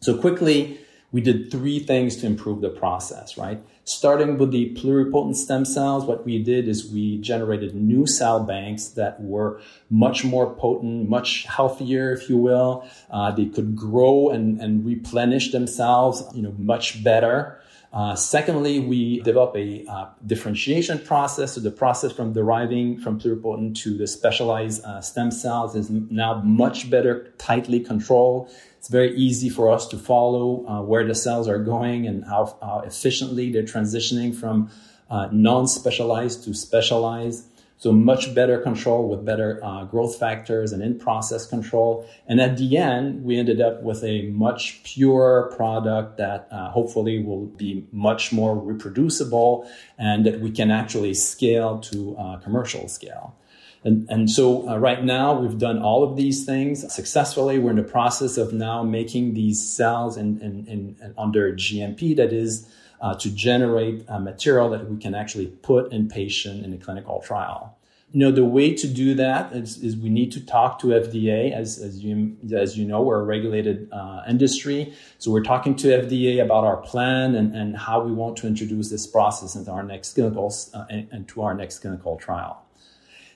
So quickly, we did three things to improve the process, right? Starting with the pluripotent stem cells, what we did is we generated new cell banks that were much more potent, much healthier, if you will. Uh, they could grow and, and replenish themselves, you know, much better. Uh, secondly, we develop a uh, differentiation process. So the process from deriving from pluripotent to the specialized uh, stem cells is now much better, tightly controlled. It's very easy for us to follow uh, where the cells are going and how, how efficiently they're transitioning from uh, non-specialized to specialized. So much better control with better uh, growth factors and in-process control. And at the end, we ended up with a much purer product that uh, hopefully will be much more reproducible and that we can actually scale to uh, commercial scale. And, and so uh, right now we've done all of these things successfully. We're in the process of now making these cells in, in, in under GMP that is uh, to generate a material that we can actually put in patient in a clinical trial. You know, the way to do that is, is we need to talk to FDA. As, as, you, as you know, we're a regulated uh, industry. So we're talking to FDA about our plan and, and how we want to introduce this process into our next clinical, uh, and, and to our next clinical trial.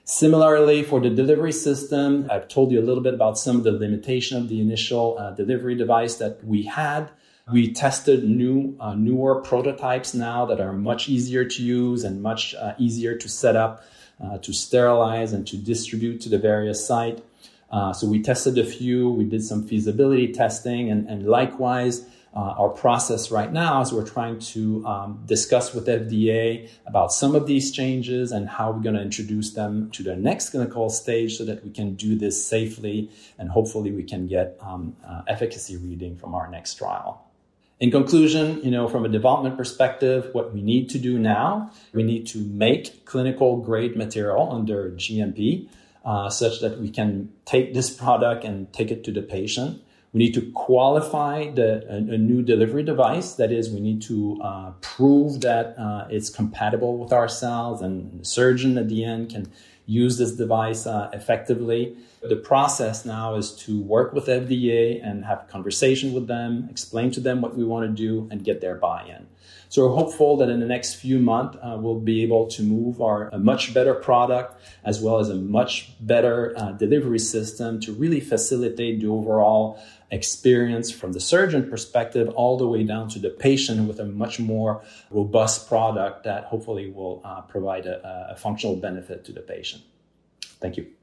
Similarly, for the delivery system, I've told you a little bit about some of the limitation of the initial uh, delivery device that we had. We tested new, uh, newer prototypes now that are much easier to use and much uh, easier to set up, uh, to sterilize and to distribute to the various site. Uh, so we tested a few. We did some feasibility testing, and, and likewise, uh, our process right now is we're trying to um, discuss with FDA about some of these changes and how we're going to introduce them to the next clinical stage so that we can do this safely and hopefully we can get um, uh, efficacy reading from our next trial. In conclusion, you know, from a development perspective, what we need to do now, we need to make clinical grade material under GMP uh, such that we can take this product and take it to the patient. We need to qualify the, a, a new delivery device. That is, we need to uh, prove that uh, it's compatible with our cells, and the surgeon at the end can use this device uh, effectively. The process now is to work with FDA and have conversation with them, explain to them what we want to do, and get their buy-in. So we're hopeful that in the next few months, uh, we'll be able to move our a much better product as well as a much better uh, delivery system to really facilitate the overall experience from the surgeon perspective all the way down to the patient with a much more robust product that hopefully will uh, provide a, a functional benefit to the patient. Thank you.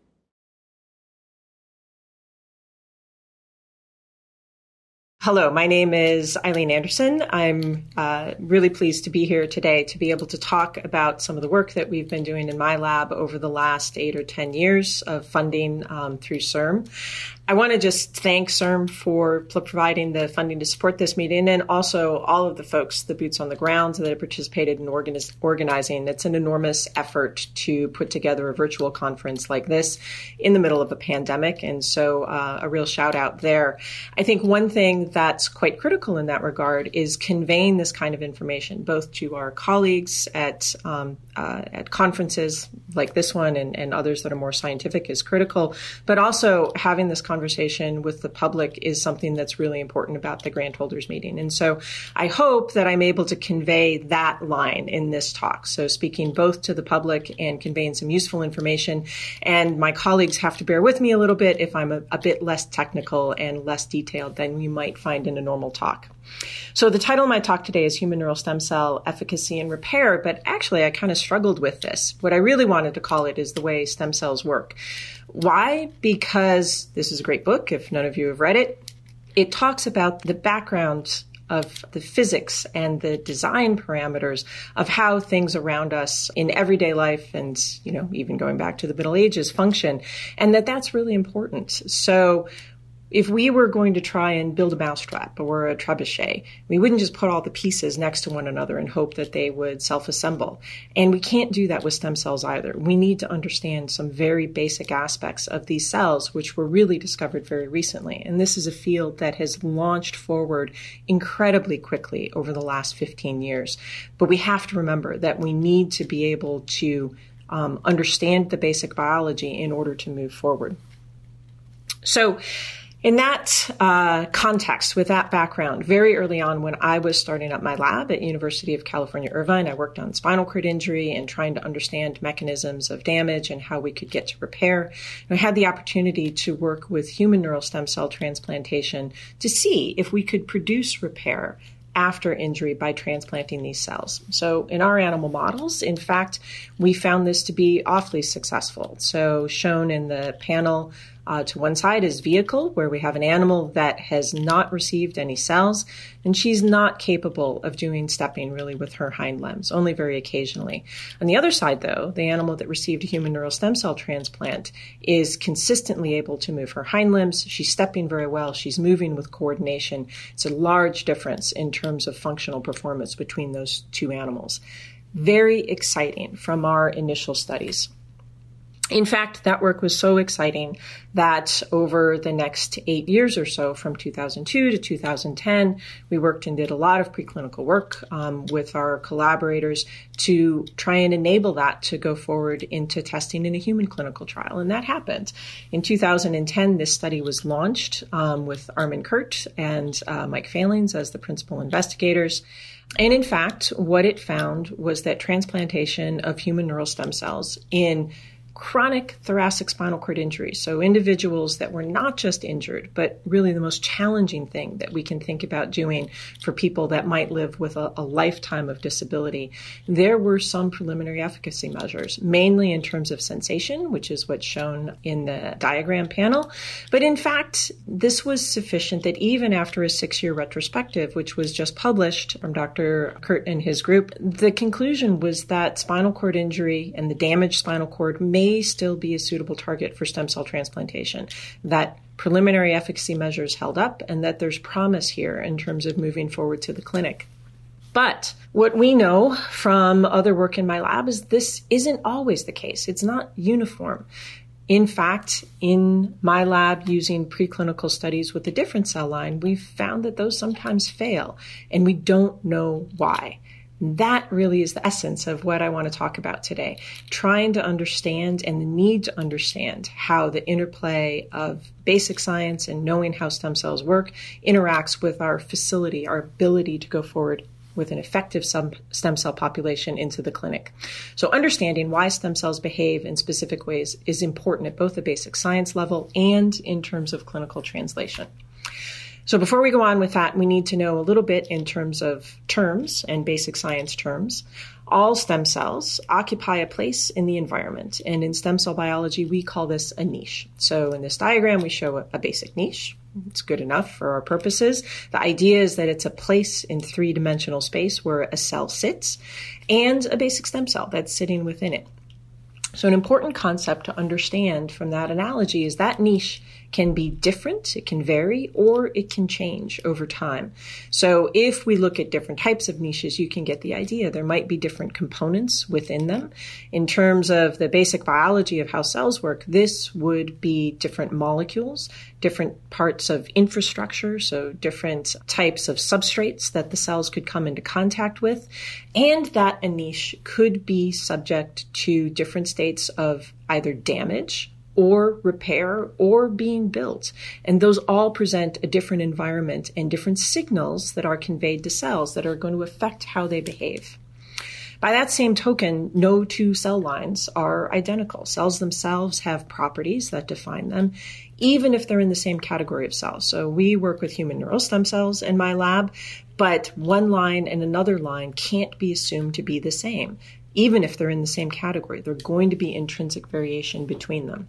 Hello, my name is Aileen Anderson. I'm uh, really pleased to be here today to be able to talk about some of the work that we've been doing in my lab over the last eight or 10 years of funding um, through CIRM. I want to just thank CIRM for providing the funding to support this meeting and also all of the folks, the boots on the ground that have participated in organiz- organizing. It's an enormous effort to put together a virtual conference like this in the middle of a pandemic. And so uh, a real shout out there. I think one thing that's quite critical in that regard is conveying this kind of information, both to our colleagues at, um, uh, at conferences like this one and, and others that are more scientific is critical, but also having this conversation with the public is something that's really important about the grant holders meeting. And so I hope that I'm able to convey that line in this talk. So speaking both to the public and conveying some useful information. And my colleagues have to bear with me a little bit if I'm a, a bit less technical and less detailed than you might find in a normal talk. So the title of my talk today is Human Neural Stem Cell Efficacy and Repair, but actually I kind of struggled with this. What I really wanted to call it is the way stem cells work. Why? Because this is a great book, if none of you have read it. It talks about the background of the physics and the design parameters of how things around us in everyday life and you know even going back to the middle ages function and that that's really important so if we were going to try and build a mousetrap or a trebuchet, we wouldn't just put all the pieces next to one another and hope that they would self assemble. And we can't do that with stem cells either. We need to understand some very basic aspects of these cells, which were really discovered very recently. And this is a field that has launched forward incredibly quickly over the last 15 years. But we have to remember that we need to be able to um, understand the basic biology in order to move forward. So, in that uh, context, with that background, very early on when I was starting up my lab at University of California, Irvine, I worked on spinal cord injury and trying to understand mechanisms of damage and how we could get to repair. And I had the opportunity to work with human neural stem cell transplantation to see if we could produce repair after injury by transplanting these cells. So, in our animal models, in fact, we found this to be awfully successful. So, shown in the panel uh, to one side is vehicle, where we have an animal that has not received any cells, and she's not capable of doing stepping really with her hind limbs, only very occasionally. On the other side, though, the animal that received a human neural stem cell transplant is consistently able to move her hind limbs. She's stepping very well. She's moving with coordination. It's a large difference in terms of functional performance between those two animals. Very exciting from our initial studies. In fact, that work was so exciting that over the next eight years or so, from 2002 to 2010, we worked and did a lot of preclinical work um, with our collaborators to try and enable that to go forward into testing in a human clinical trial. And that happened. In 2010, this study was launched um, with Armin Curt and uh, Mike Fehlings as the principal investigators. And in fact, what it found was that transplantation of human neural stem cells in chronic thoracic spinal cord injury. So, individuals that were not just injured, but really the most challenging thing that we can think about doing for people that might live with a, a lifetime of disability. There were some preliminary efficacy measures, mainly in terms of sensation, which is what's shown in the diagram panel. But in fact, this was sufficient that even after a six year retrospective, which was just published from Dr. Curt and his group, the conclusion was that spinal cord injury and the damaged spinal cord may still be a suitable target for stem cell transplantation. That preliminary efficacy measures held up and that there's promise here in terms of moving forward to the clinic. But what we know from other work in my lab is this isn't always the case. It's not uniform. In fact, in my lab using preclinical studies with a different cell line, we've found that those sometimes fail, and we don't know why. And that really is the essence of what I want to talk about today. Trying to understand and the need to understand how the interplay of basic science and knowing how stem cells work interacts with our facility, our ability to go forward with an effective stem cell population into the clinic. So, understanding why stem cells behave in specific ways is important at both the basic science level and in terms of clinical translation. So, before we go on with that, we need to know a little bit in terms of terms and basic science terms. All stem cells occupy a place in the environment, and in stem cell biology, we call this a niche. So, in this diagram, we show a, basic niche. It's good enough for our purposes. The idea is that it's a place in three dimensional space where a cell sits and a basic stem cell that's sitting within it. So, an important concept to understand from that analogy is that niche can be different, it can vary, or it can change over time. So if we look at different types of niches, you can get the idea. There might be different components within them. In terms of the basic biology of how cells work, this would be different molecules, different parts of infrastructure, so different types of substrates that the cells could come into contact with, and that a niche could be subject to different states of either damage or repair or being built. And those all present a different environment and different signals that are conveyed to cells that are going to affect how they behave. By that same token, no two cell lines are identical. Cells themselves have properties that define them, even if they're in the same category of cells. So we work with human neural stem cells in my lab, but one line and another line can't be assumed to be the same. Even if they're in the same category, there's going to be intrinsic variation between them.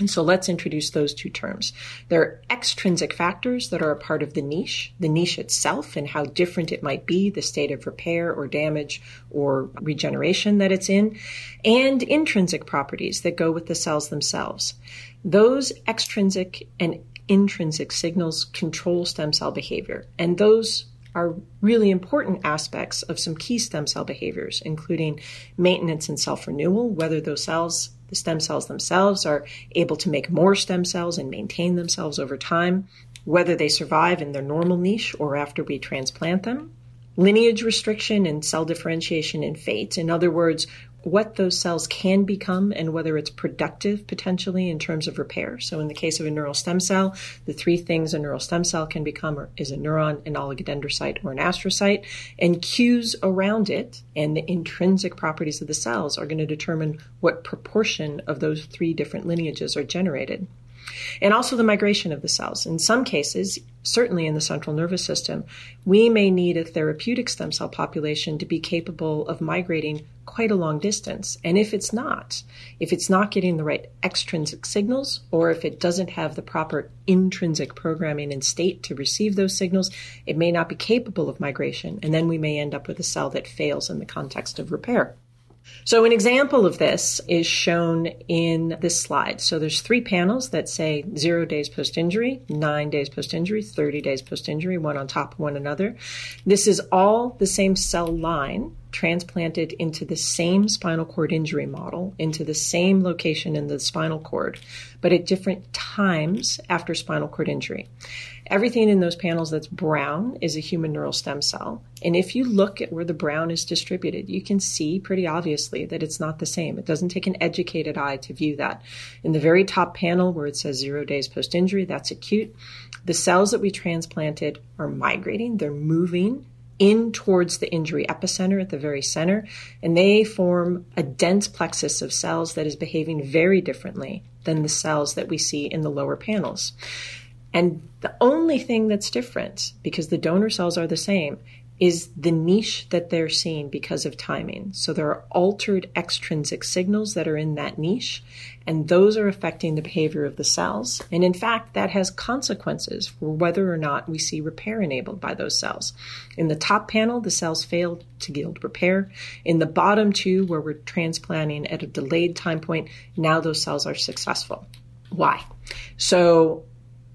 And so let's introduce those two terms. There are extrinsic factors that are a part of the niche, the niche itself and how different it might be, the state of repair or damage or regeneration that it's in, and intrinsic properties that go with the cells themselves. Those extrinsic and intrinsic signals control stem cell behavior, and those are really important aspects of some key stem cell behaviors, including maintenance and self renewal, whether those cells the stem cells themselves are able to make more stem cells and maintain themselves over time, whether they survive in their normal niche or after we transplant them. Lineage restriction and cell differentiation in fate. In other words, what those cells can become and whether it's productive potentially in terms of repair. So, in the case of a neural stem cell, the three things a neural stem cell can become is a neuron, an oligodendrocyte, or an astrocyte, and cues around it and the intrinsic properties of the cells are going to determine what proportion of those three different lineages are generated and also the migration of the cells. In some cases, certainly in the central nervous system, we may need a therapeutic stem cell population to be capable of migrating quite a long distance. And if it's not, if it's not getting the right extrinsic signals, or if it doesn't have the proper intrinsic programming and state to receive those signals, it may not be capable of migration. And then we may end up with a cell that fails in the context of repair. So an example of this is shown in this slide. So there's three panels that say zero days post injury, nine days post injury, 30 days post injury, one on top of one another. This is all the same cell line transplanted into the same spinal cord injury model, into the same location in the spinal cord, but at different times after spinal cord injury. Everything in those panels that's brown is a human neural stem cell. And if you look at where the brown is distributed, you can see pretty obviously that it's not the same. It doesn't take an educated eye to view that. In the very top panel where it says zero days post injury, that's acute. The cells that we transplanted are migrating, they're moving in towards the injury epicenter at the very center, and they form a dense plexus of cells that is behaving very differently than the cells that we see in the lower panels. And the only thing that's different, because the donor cells are the same, is the niche that they're seeing because of timing. So there are altered extrinsic signals that are in that niche, and those are affecting the behavior of the cells. And in fact, that has consequences for whether or not we see repair enabled by those cells. In the top panel, the cells failed to yield repair. In the bottom two, where we're transplanting at a delayed time point, now those cells are successful. Why? So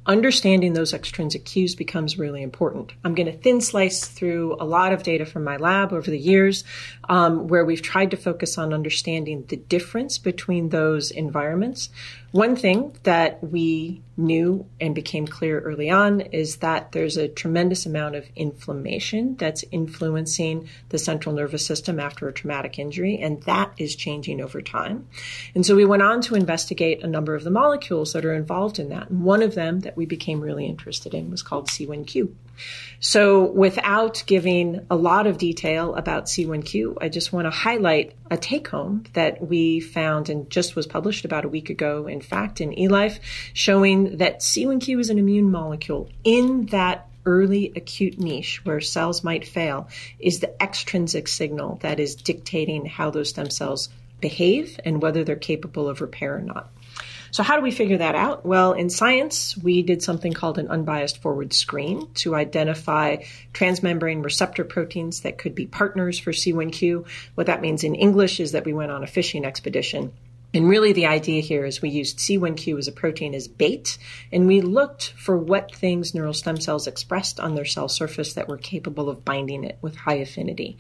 understanding those extrinsic cues becomes really important. I'm going to thin slice through a lot of data from my lab over the years um, where we've tried to focus on understanding the difference between those environments. One thing that we knew and became clear early on is that there's a tremendous amount of inflammation that's influencing the central nervous system after a traumatic injury, and that is changing over time. And so we went on to investigate a number of the molecules that are involved in that. And one of them that we became really interested in was called C1Q. So, without giving a lot of detail about C1Q, I just want to highlight a take home that we found and just was published about a week ago, in fact, in eLife, showing that C1Q is an immune molecule in that early acute niche where cells might fail is the extrinsic signal that is dictating how those stem cells behave and whether they're capable of repair or not. So, how do we figure that out? Well, in science, we did something called an unbiased forward screen to identify transmembrane receptor proteins that could be partners for C1Q. What that means in English is that we went on a fishing expedition and really, the idea here is we used C1Q as a protein as bait, and we looked for what things neural stem cells expressed on their cell surface that were capable of binding it with high affinity.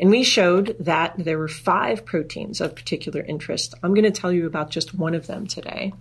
And we showed that there were five proteins of particular interest. I'm going to tell you about just one of them today.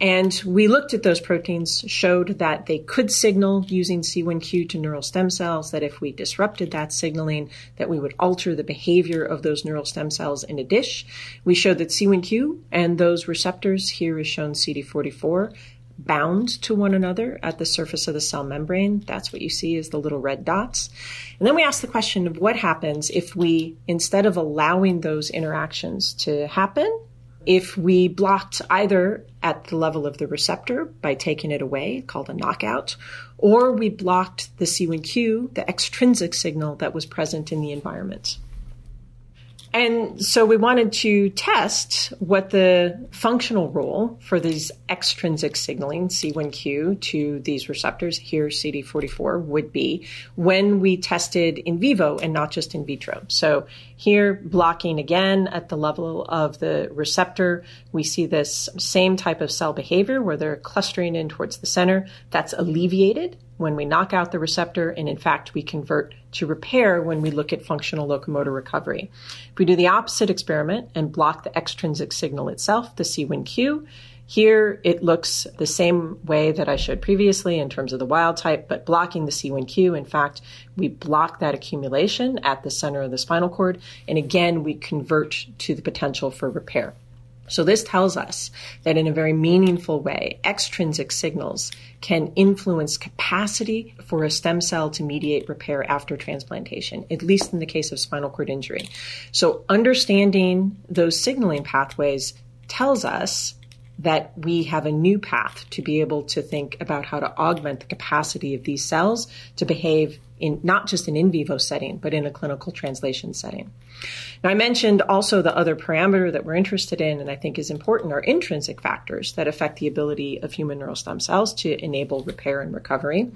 And we looked at those proteins, showed that they could signal using C1Q to neural stem cells, that if we disrupted that signaling, that we would alter the behavior of those neural stem cells in a dish. We showed that C1Q and those receptors, here is shown CD44, bound to one another at the surface of the cell membrane. That's what you see is the little red dots. And then we ask the question of what happens if we, instead of allowing those interactions to happen, if we blocked either at the level of the receptor by taking it away, called a knockout, or we blocked the C1Q, the extrinsic signal that was present in the environment. And so we wanted to test what the functional role for these extrinsic signaling, C1Q, to these receptors, here CD44, would be when we tested in vivo and not just in vitro. So here, blocking again at the level of the receptor, we see this same type of cell behavior where they're clustering in towards the center. That's alleviated when we knock out the receptor, and in fact, we convert to repair when we look at functional locomotor recovery. If we do the opposite experiment and block the extrinsic signal itself, the C1Q, here it looks the same way that I showed previously in terms of the wild type, but blocking the C1Q, in fact, we block that accumulation at the center of the spinal cord, and again, we convert to the potential for repair. So this tells us that in a very meaningful way, extrinsic signals can influence capacity for a stem cell to mediate repair after transplantation, at least in the case of spinal cord injury. So understanding those signaling pathways tells us that we have a new path to be able to think about how to augment the capacity of these cells to behave in not just an in vivo setting, but in a clinical translation setting. Now, I mentioned also the other parameter that we're interested in and I think is important are intrinsic factors that affect the ability of human neural stem cells to enable repair and recovery.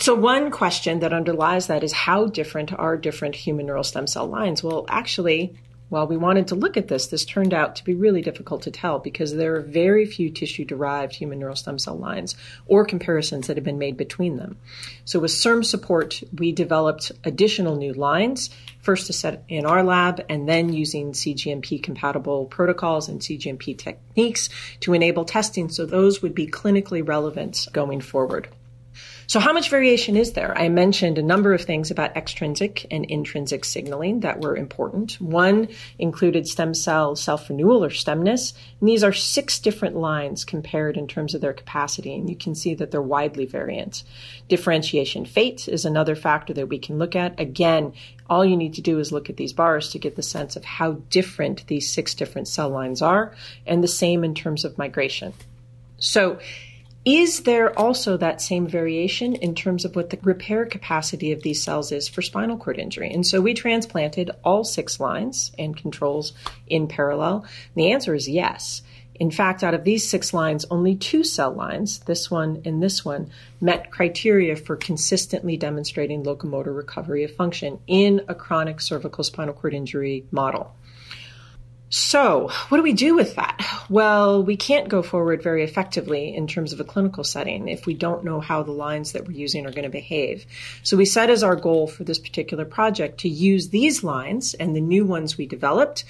So, one question that underlies that is how different are different human neural stem cell lines? Well, actually, while we wanted to look at this, this turned out to be really difficult to tell because there are very few tissue derived human neural stem cell lines or comparisons that have been made between them. So, with CIRM support, we developed additional new lines, first to set in our lab, and then using CGMP compatible protocols and CGMP techniques to enable testing so those would be clinically relevant going forward. So, how much variation is there? I mentioned a number of things about extrinsic and intrinsic signaling that were important. One included stem cell self renewal or stemness, and these are six different lines compared in terms of their capacity, and you can see that they're widely variant. Differentiation fate is another factor that we can look at. Again, all you need to do is look at these bars to get the sense of how different these six different cell lines are, and the same in terms of migration. So, is there also that same variation in terms of what the repair capacity of these cells is for spinal cord injury? And so we transplanted all six lines and controls in parallel. And the answer is yes. In fact, out of these six lines, only two cell lines, this one and this one, met criteria for consistently demonstrating locomotor recovery of function in a chronic cervical spinal cord injury model. So, what do we do with that? Well, we can't go forward very effectively in terms of a clinical setting if we don't know how the lines that we're using are going to behave. So, we set as our goal for this particular project to use these lines and the new ones we developed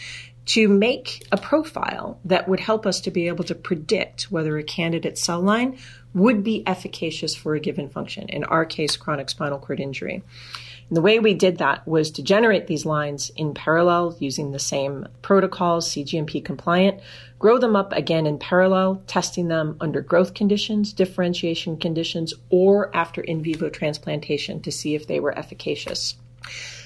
to make a profile that would help us to be able to predict whether a candidate cell line would be efficacious for a given function, in our case, chronic spinal cord injury. And the way we did that was to generate these lines in parallel using the same protocols, CGMP compliant, grow them up again in parallel, testing them under growth conditions, differentiation conditions, or after in vivo transplantation to see if they were efficacious.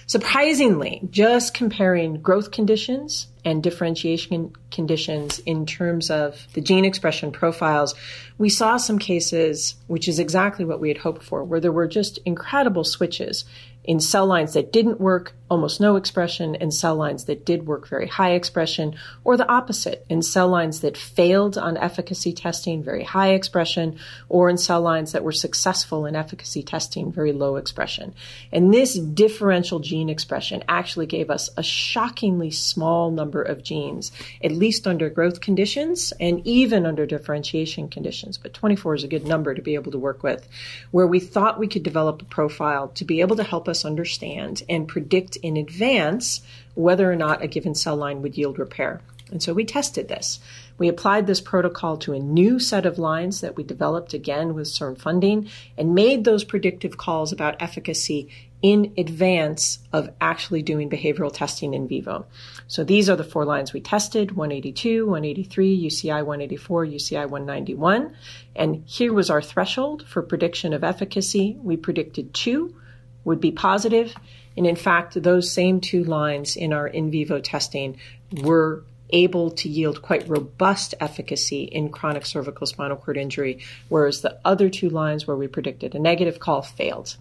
Surprisingly, just comparing growth conditions and differentiation conditions in terms of the gene expression profiles, we saw some cases, which is exactly what we had hoped for, where there were just incredible switches in cell lines that didn't work, almost no expression, and cell lines that did work very high expression, or the opposite, in cell lines that failed on efficacy testing, very high expression, or in cell lines that were successful in efficacy testing, very low expression. And this differential gene expression actually gave us a shockingly small number of genes, at least under growth conditions and even under differentiation conditions. But 24 is a good number to be able to work with, where we thought we could develop a profile to be able to help us understand and predict in advance whether or not a given cell line would yield repair. And so we tested this. We applied this protocol to a new set of lines that we developed again with CIRM funding and made those predictive calls about efficacy in advance of actually doing behavioral testing in vivo. So these are the four lines we tested 182, 183, UCI 184, UCI 191. And here was our threshold for prediction of efficacy. We predicted two would be positive. And in fact, those same two lines in our in vivo testing were able to yield quite robust efficacy in chronic cervical spinal cord injury, whereas the other two lines where we predicted a negative call failed.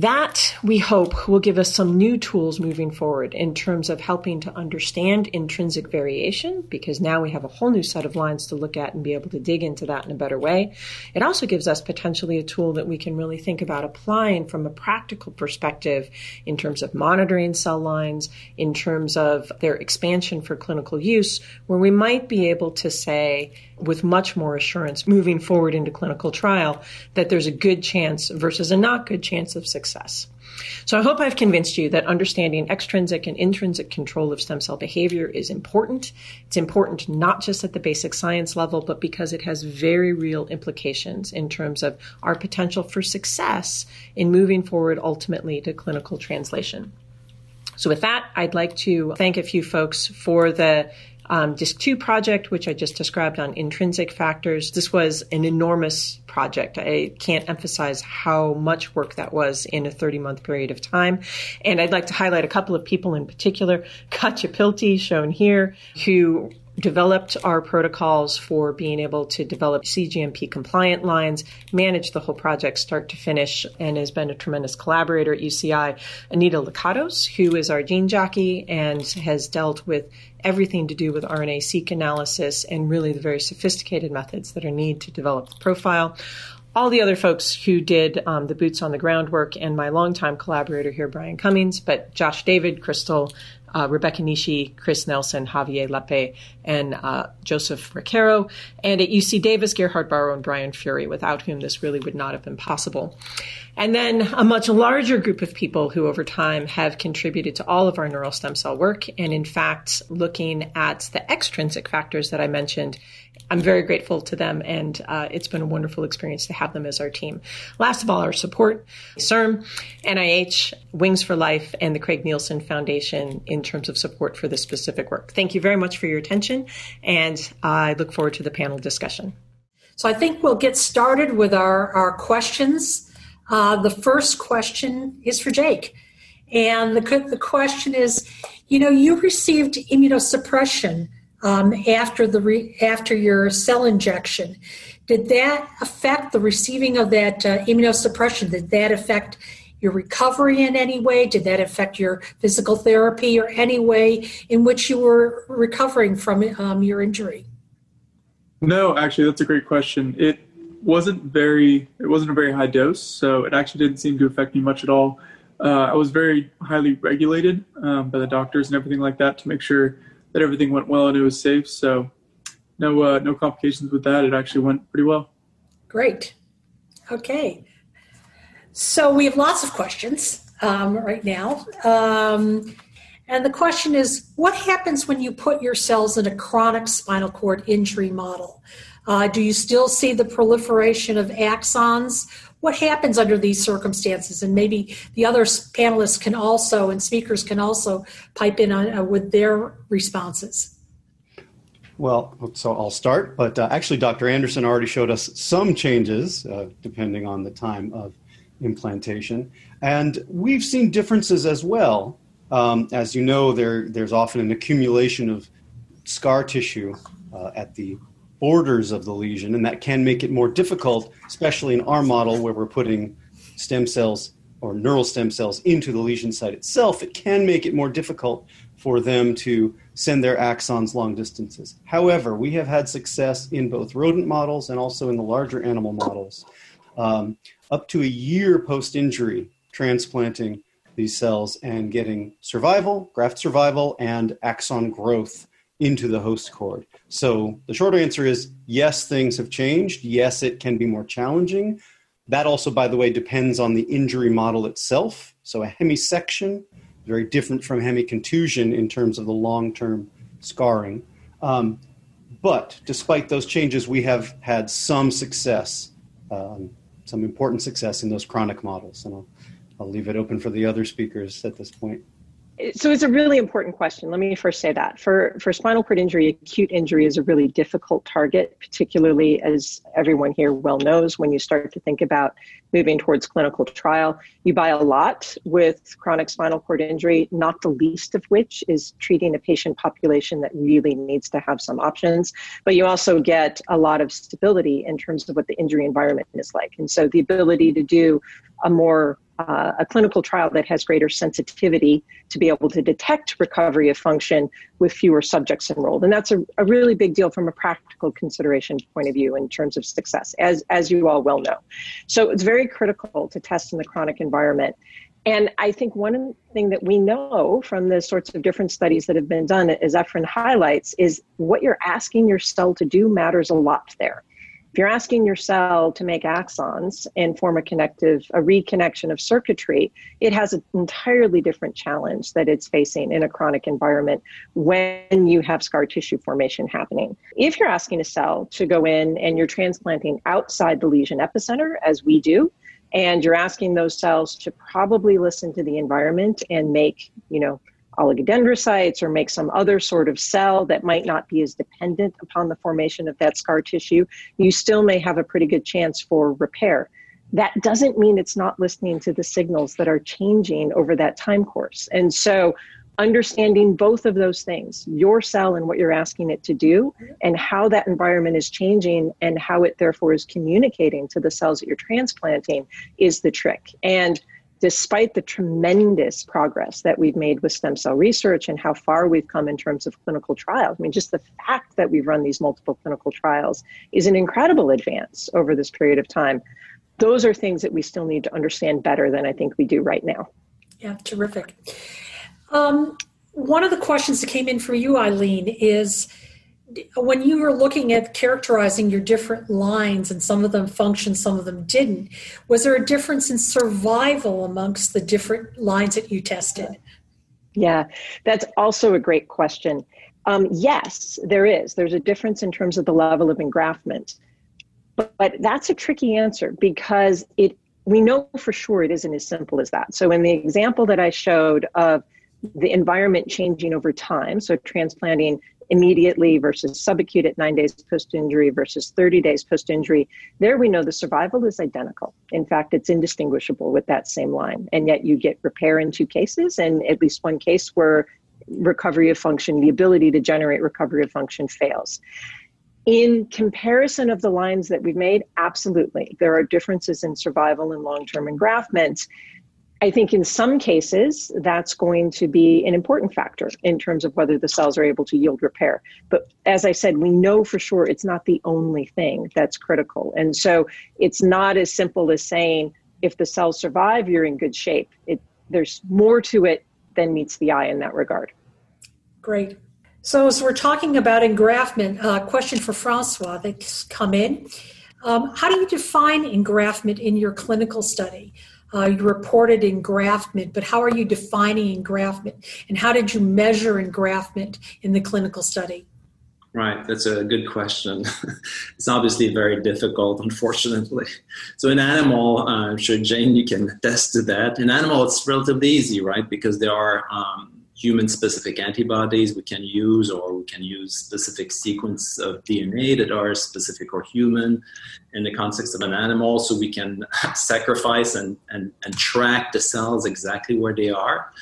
That, we hope, will give us some new tools moving forward in terms of helping to understand intrinsic variation, because now we have a whole new set of lines to look at and be able to dig into that in a better way. It also gives us potentially a tool that we can really think about applying from a practical perspective in terms of monitoring cell lines, in terms of their expansion for clinical use, where we might be able to say, with much more assurance moving forward into clinical trial that there's a good chance versus a not good chance of success. So I hope I've convinced you that understanding extrinsic and intrinsic control of stem cell behavior is important. It's important not just at the basic science level, but because it has very real implications in terms of our potential for success in moving forward ultimately to clinical translation. So with that, I'd like to thank a few folks for the um, DISC 2 project, which I just described on intrinsic factors. This was an enormous project. I can't emphasize how much work that was in a 30 month period of time. And I'd like to highlight a couple of people in particular. Pilti, shown here, who developed our protocols for being able to develop CGMP compliant lines, manage the whole project start to finish, and has been a tremendous collaborator at UCI. Anita Lakatos, who is our gene jockey and has dealt with everything to do with RNA seq analysis and really the very sophisticated methods that are needed to develop the profile all the other folks who did um, the boots on the ground work and my longtime collaborator here, Brian Cummings, but Josh David, Crystal, uh, Rebecca Nishi, Chris Nelson, Javier Lepe, and uh, Joseph Recaro, and at UC Davis, Gerhard Bauer and Brian Fury, without whom this really would not have been possible. And then a much larger group of people who over time have contributed to all of our neural stem cell work, and in fact, looking at the extrinsic factors that I mentioned I'm very grateful to them, and uh, it's been a wonderful experience to have them as our team. Last of all, our support CIRM, NIH, Wings for Life, and the Craig Neilsen Foundation in terms of support for this specific work. Thank you very much for your attention, and I look forward to the panel discussion. So I think we'll get started with our, our questions. Uh, the first question is for Jake. And the, the question is you know, you received immunosuppression um, after the re- after your cell injection. Did that affect the receiving of that uh, immunosuppression? Did that affect your recovery in any way? Did that affect your physical therapy or any way in which you were recovering from um, your injury? No, actually, that's a great question. It wasn't very it wasn't a very high dose, so it actually didn't seem to affect me much at all. Uh, I was very highly regulated um, by the doctors and everything like that to make sure that everything went well and it was safe. So no uh, no complications with that. It actually went pretty well. Great. Okay. So we have lots of questions um, right now. Um, and the question is what happens when you put your cells in a chronic spinal cord injury model? Uh, do you still see the proliferation of axons? What happens under these circumstances? And maybe the other panelists can also, and speakers can also pipe in on, uh, with their responses. Well, so I'll start, but uh, actually, Dr. Anderson already showed us some changes uh, depending on the time of implantation. And we've seen differences as well. Um, as you know, there, there's often an accumulation of scar tissue uh, at the borders of the lesion, and that can make it more difficult, especially in our model where we're putting stem cells or neural stem cells into the lesion site itself. It can make it more difficult for them to send their axons long distances. However, we have had success in both rodent models and also in the larger animal models. Um, up to a year post injury, transplanting these cells and getting survival, graft survival, and axon growth into the host cord. So the short answer is yes, things have changed. Yes, it can be more challenging. That also, by the way, depends on the injury model itself. So a hemisection, very different from hemicontusion in terms of the long term scarring. Um, but despite those changes, we have had some success, um, some important success in those chronic models. And I'll, I'll leave it open for the other speakers at this point so it's a really important question. Let me first say that for for spinal cord injury, acute injury is a really difficult target, particularly as everyone here well knows. When you start to think about moving towards clinical trial, you buy a lot with chronic spinal cord injury. Not the least of which is treating a patient population that really needs to have some options. But you also get a lot of stability in terms of what the injury environment is like, and so the ability to do a more uh, a clinical trial that has greater sensitivity to be able to detect recovery of function with fewer subjects enrolled. And that's a, a, really big deal from a practical consideration point of view in terms of success, as, as you all well know. So it's very critical to test in the chronic environment. And I think one thing that we know from the sorts of different studies that have been done, as Ephron highlights, is what you're asking your cell to do matters a lot there. If you're asking your cell to make axons and form a connective, a reconnection of circuitry, it has an entirely different challenge that it's facing in a chronic environment when you have scar tissue formation happening. If you're asking a cell to go in and you're transplanting outside the lesion epicenter, as we do, and you're asking those cells to probably listen to the environment and make, you know, oligodendrocytes or make some other sort of cell that might not be as dependent upon the formation of that scar tissue, you still may have a pretty good chance for repair. That doesn't mean it's not listening to the signals that are changing over that time course. And so, understanding both of those things, your cell and what you're asking it to do, and how that environment is changing and how it therefore is communicating to the cells that you're transplanting, is the trick. And despite the tremendous progress that we've made with stem cell research and how far we've come in terms of clinical trials. I mean, just the fact that we've run these multiple clinical trials is an incredible advance over this period of time. Those are things that we still need to understand better than I think we do right now. Yeah, terrific. Um, one of the questions that came in for you, Aileen, is when you were looking at characterizing your different lines and some of them functioned some of them didn't was there a difference in survival amongst the different lines that you tested yeah that's also a great question Um, yes, there is. There's a difference in terms of the level of engraftment. But, but that's a tricky answer because it we know for sure it isn't as simple as that. So in the example that I showed of the environment changing over time, so transplanting immediately versus subacute at nine days post injury versus 30 days post injury, there we know the survival is identical. In fact, it's indistinguishable with that same line. And yet you get repair in two cases, and at least one case where recovery of function, the ability to generate recovery of function fails. In comparison of the lines that we've made, absolutely. There are differences in survival and long term engraftment. I think in some cases, that's going to be an important factor in terms of whether the cells are able to yield repair. But as I said, we know for sure it's not the only thing that's critical. And so it's not as simple as saying, if the cells survive, you're in good shape. It, there's more to it than meets the eye in that regard. Great. So, as we're talking about engraftment, a uh, question for Francois that's come in. Um, how do you define engraftment in your clinical study? Uh, you reported engraftment, but how are you defining engraftment? And how did you measure engraftment in the clinical study? Right, that's a good question. it's obviously very difficult, unfortunately. So, in animal, uh, I'm sure Jane, you can attest to that. In animal, it's relatively easy, right? Because there are um, human specific antibodies we can use, or we can use specific sequence of DNA that are specific or human in the context of an animal. So we can sacrifice and, and, and track the cells exactly where they are.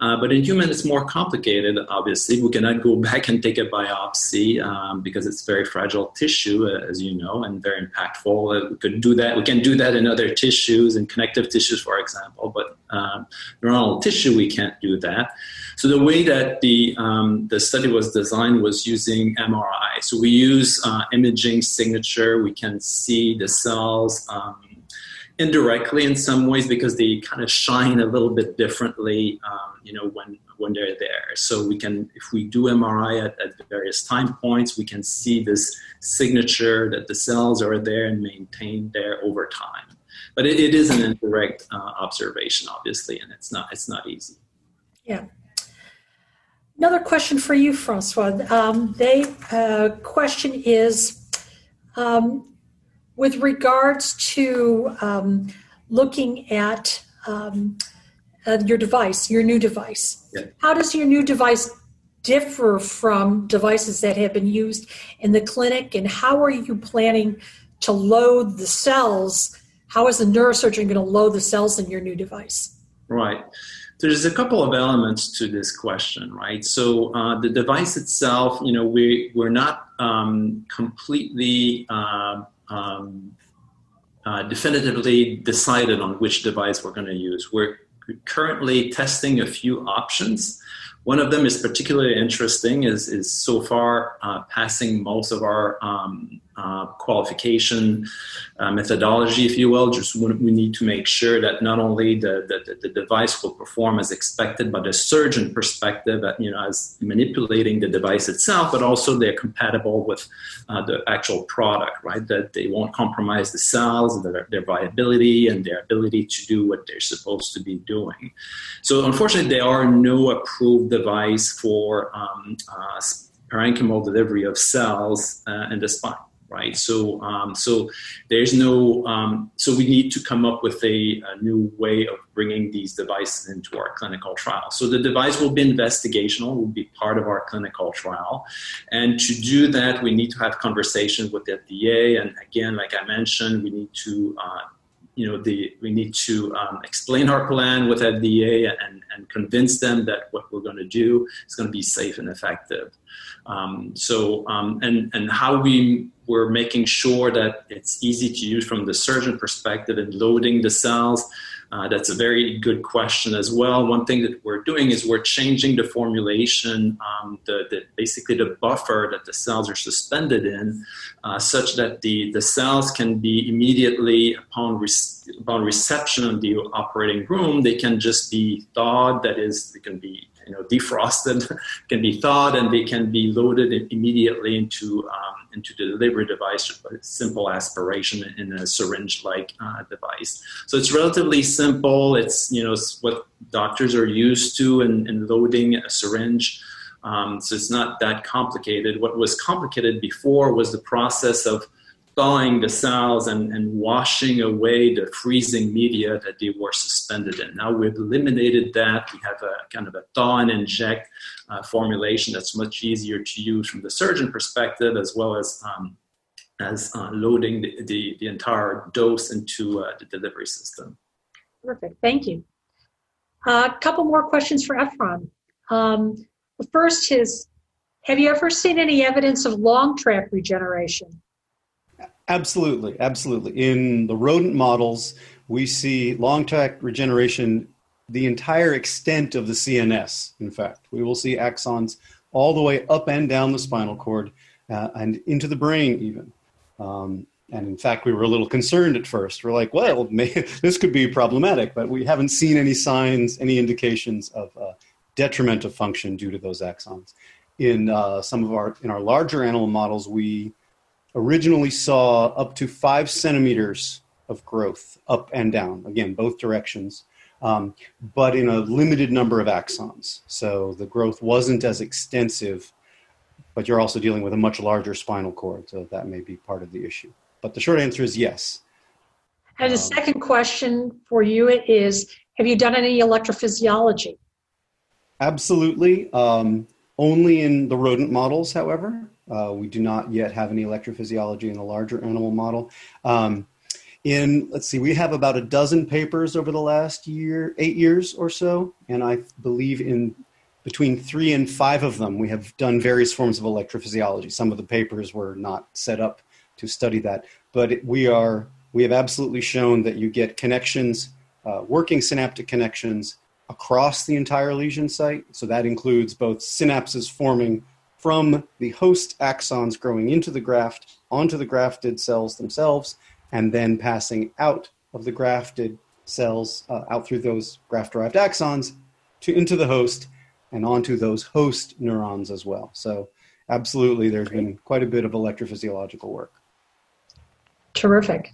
Uh, but in human, it's more complicated, obviously. We cannot go back and take a biopsy um, because it's very fragile tissue, uh, as you know, and very impactful. Uh, we could do that. We can do that in other tissues, in connective tissues, for example, but um, neuronal tissue, we can't do that. So the way that the, um, the study was designed was using MRI. So we use uh, imaging signature. We can see the cells um, indirectly in some ways because they kind of shine a little bit differently, um, you know, when when they're there. So we can, if we do MRI at, at various time points, we can see this signature that the cells are there and maintained there over time. But it, it is an indirect uh, observation, obviously, and it's not it's not easy. Yeah. Another question for you, Francois. Um, they uh, question is um, with regards to um, looking at um, uh, your device, your new device, yeah. how does your new device differ from devices that have been used in the clinic, and how are you planning to load the cells? How is the neurosurgeon going to load the cells in your new device? Right. There's a couple of elements to this question, right? So uh, the device itself, you know, we we're not um, completely uh, um, uh, definitively decided on which device we're going to use. We're currently testing a few options. One of them is particularly interesting, is, is so far uh, passing most of our um, uh, qualification uh, methodology, if you will. Just we need to make sure that not only the, the, the, device will perform as expected, but the surgeon perspective, you know, as manipulating the device itself, but also they're compatible with uh, the actual product, right? That they won't compromise the cells, their, their viability, and their ability to do what they're supposed to be doing. So, unfortunately, there are no approved device for um, uh, parenchymal delivery of cells uh, in the spine right? So, um, so there's no, um, so we need to come up with a, a, new way of bringing these devices into our clinical trial. So the device will be investigational, will be part of our clinical trial, and to do that, we need to have conversations with the FDA. And again, like I mentioned, we need to uh, you know the we need to um, explain our plan with FDA and, and convince them that what we're going to do is going to be safe and effective. Um, so um, and and how we we're making sure that it's easy to use from the surgeon perspective and loading the cells. Uh, that's a very good question as well. One thing that we're doing is we're changing the formulation, um, the, the, basically the buffer that the cells are suspended in, uh, such that the, the cells can be immediately upon, re- upon reception in the operating room, they can just be thawed. That is, they can be you know defrosted, can be thawed, and they can be loaded immediately into um, into the delivery device with simple aspiration in a syringe-like uh, device. So it's relatively simple. It's you know it's what doctors are used to in, in loading a syringe Um, so it's not that complicated. What was complicated before was the process of thawing the cells and, and washing away the freezing media that they were suspended in. Now we've eliminated that. We have a kind of a thaw and inject uh, formulation that's much easier to use from the surgeon perspective as well as um, as uh, loading the, the, the, entire dose into uh, the delivery system. Perfect. Thank you. A uh, couple more questions for Ephron. Um, the first is Have you ever seen any evidence of long tract regeneration? Absolutely, absolutely. In the rodent models, we see long tract regeneration the entire extent of the CNS. In fact, we will see axons all the way up and down the spinal cord uh, and into the brain, even. Um, and in fact, we were a little concerned at first. We're like, well, may, this could be problematic, but we haven't seen any signs, any indications of uh, detriment of function due to those axons. In uh, some of our in our larger animal models, we originally saw up to five centimeters of growth up and down, again, both directions, um, but in a limited number of axons. So the growth wasn't as extensive, but you're also dealing with a much larger spinal cord, so that may be part of the issue. But the short answer is yes. And the um, second question for you is Have you done any electrophysiology? Absolutely. Um, only in the rodent models, however. Uh, we do not yet have any electrophysiology in the larger animal model. Um, in let's see, we have about a dozen papers over the last year, eight years or so, and I believe in between three and five of them we have done various forms of electrophysiology. Some of the papers were not set up to study that, but we are we have absolutely shown that you get connections, uh, working synaptic connections across the entire lesion site. So that includes both synapses forming from the host axons growing into the graft onto the grafted cells themselves, and then passing out of the grafted cells uh, out through those graft derived axons to into the host and onto those host neurons as well. So, absolutely, there's been quite a bit of electrophysiological work. Terrific.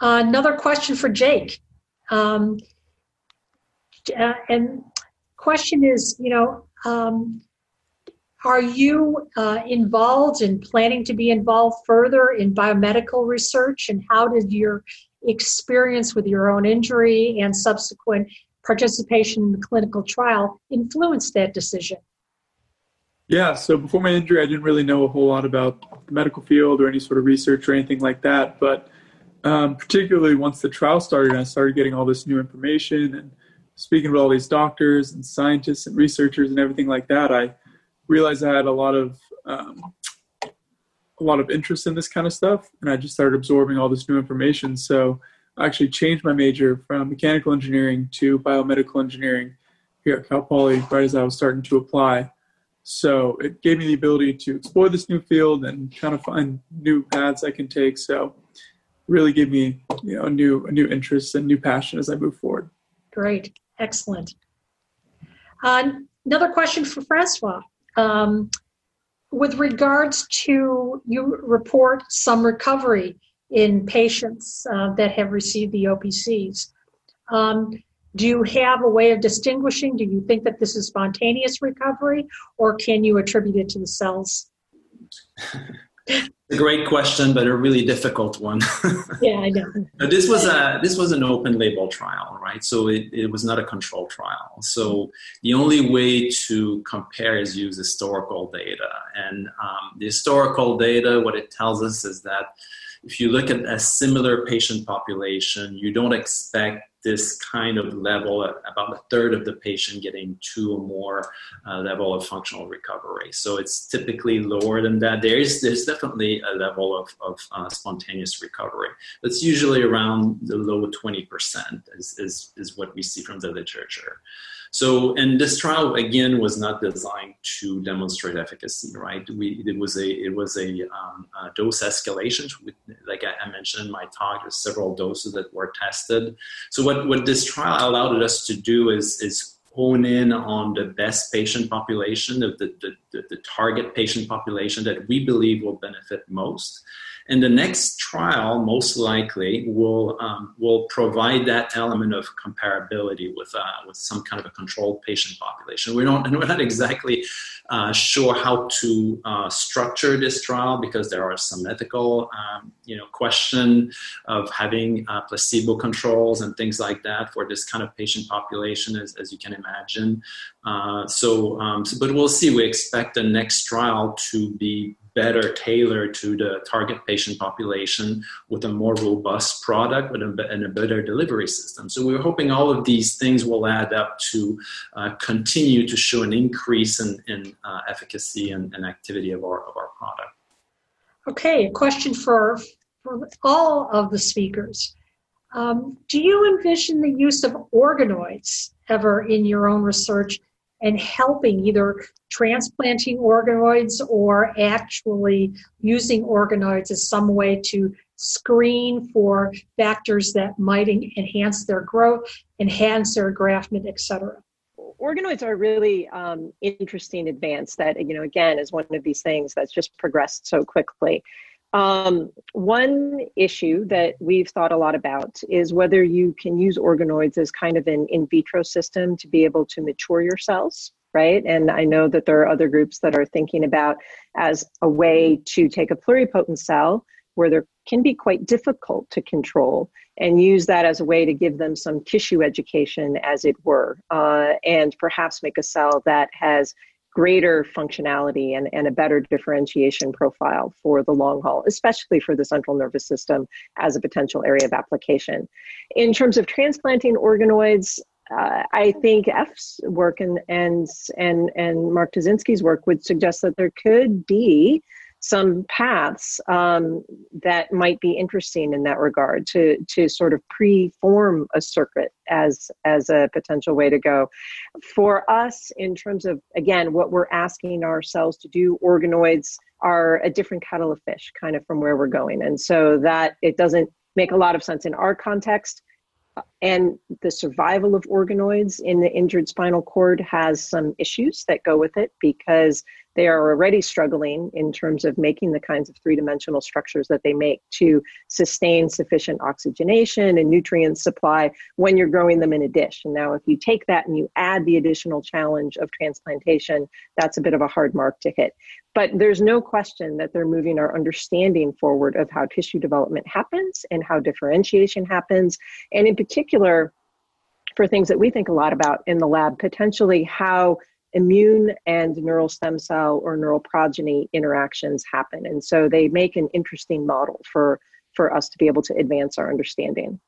Another question for Jake. Um, uh, and question is, you know, um, are you uh, involved in planning to be involved further in biomedical research? And how did your experience with your own injury and subsequent participation in the clinical trial influence that decision? Yeah, so before my injury, I didn't really know a whole lot about the medical field or any sort of research or anything like that. But um, particularly once the trial started, I started getting all this new information and speaking with all these doctors and scientists and researchers and everything like that. I realized I had a lot of um, a lot of interest in this kind of stuff, and I just started absorbing all this new information. So I actually changed my major from mechanical engineering to biomedical engineering here at Cal Poly right as I was starting to apply. So it gave me the ability to explore this new field and kind of find new paths I can take. So really gave me you know a new a new interest and new passion as I move forward. Great, excellent. Uh, another question for Francois. Um, with regards to, you report some recovery in patients uh, that have received the OPCs. Um, do you have a way of distinguishing? Do you think that this is spontaneous recovery, or can you attribute it to the cells? a great question, but a really difficult one. yeah, I know. this was a this was an open label trial, right? So it, it was not a control trial. So the only way to compare is use historical data, and um, the historical data, what it tells us is that if you look at a similar patient population, you don't expect this kind of level, about a third of the patient getting two or more uh, level of functional recovery. So it's typically lower than that. There is there's definitely a level of, of uh, spontaneous recovery. It's usually around the low 20% is, is, is what we see from the literature. So, and this trial again was not designed to demonstrate efficacy, right? We it was a it was a, um, a dose escalation. Like I, mentioned in my talk, there's several doses that were tested. So, what what this trial allowed us to do is is hone in on the best patient population, the, the, the, the target patient population that we believe will benefit most. And the next trial, most likely, will um, will provide that element of comparability with uh, with some kind of a controlled patient population. We don't, we're not exactly uh, sure how to uh, structure this trial because there are some ethical, um, you know, question of having uh, placebo controls and things like that for this kind of patient population, as, as you can imagine. Uh, so, um, so, but we'll see. We expect the next trial to be better tailored to the target patient population with a more robust product and a better delivery system. So we're hoping all of these things will add up to uh, continue to show an increase in, in uh, efficacy and, and, activity of our, of our product. Okay, a question for, for all of the speakers. Um, do you envision the use of organoids ever in your own research and helping either transplanting organoids or actually using organoids as some way to screen for factors that might enhance their growth, enhance their engraftment, etc. Organoids are really um, interesting advance that, you know, again, is one of these things that's just progressed so quickly. Um, one issue that we've thought a lot about is whether you can use organoids as kind of an in vitro system to be able to mature your cells, right? And I know that there are other groups that are thinking about as a way to take a pluripotent cell where there can be quite difficult to control and use that as a way to give them some tissue education, as it were, uh, and perhaps make a cell that has greater functionality and, and a better differentiation profile for the long haul, especially for the central nervous system as a potential area of application. In terms of transplanting organoids, uh, I think F's work and and and and Mark Tuszynski's work would suggest that there could be some paths um, that might be interesting in that regard to to sort of pre-form a circuit as as a potential way to go. For us in terms of again what we're asking ourselves to do organoids are a different kettle of fish kind of from where we're going. And so that it doesn't make a lot of sense in our context. And the survival of organoids in the injured spinal cord has some issues that go with it because they are already struggling in terms of making the kinds of three dimensional structures that they make to sustain sufficient oxygenation and nutrient supply when you're growing them in a dish. And now, if you take that and you add the additional challenge of transplantation, that's a bit of a hard mark to hit. But there's no question that they're moving our understanding forward of how tissue development happens and how differentiation happens. And in particular, for things that we think a lot about in the lab, potentially how immune and neural stem cell or neural progeny interactions happen. And so they make an interesting model for, for us to be able to advance our understanding.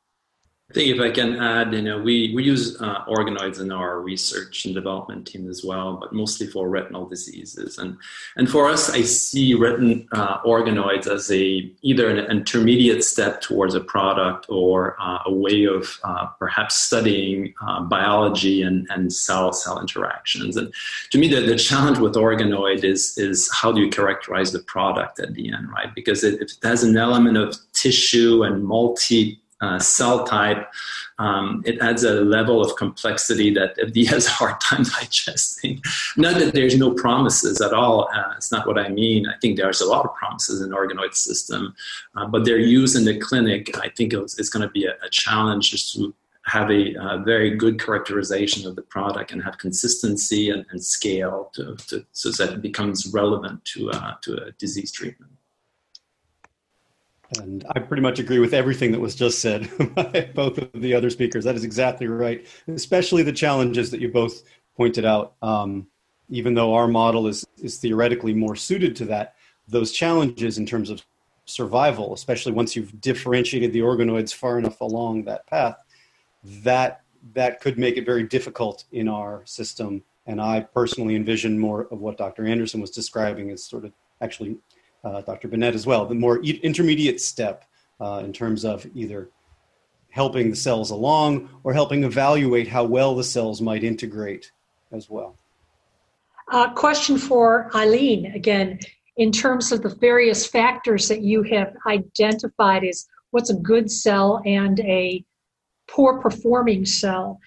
I think if I can add, you know, we, we use uh, organoids in our research and development team as well, but mostly for retinal diseases. And and for us, I see retin uh, organoids as a either an intermediate step towards a product or uh, a way of uh, perhaps studying uh, biology and, and cell cell interactions. And to me, the, the challenge with organoid is is how do you characterize the product at the end, right? Because it, it has an element of tissue and multi uh, cell type, um, it adds a level of complexity that FDA has a hard time digesting. Not that there's no promises at all. Uh, it's not what I mean. I think there's a lot of promises in organoid system, uh, but their use in the clinic, I think it's, it's going to be a, a, challenge just to have a, very good characterization of the product and have consistency and, and scale to, to, so that it becomes relevant to, uh, to a disease treatment. And I pretty much agree with everything that was just said by both of the other speakers. That is exactly right, especially the challenges that you both pointed out. Um, even though our model is, is theoretically more suited to that, those challenges in terms of survival, especially once you've differentiated the organoids far enough along that path, that that could make it very difficult in our system. And I personally envision more of what Dr. Anderson was describing as sort of actually uh, Dr. Binette as well, the more intermediate step uh, in terms of either helping the cells along or helping evaluate how well the cells might integrate as well. Uh, question for Aileen again, in terms of the various factors that you have identified as what's a good cell and a poor performing cell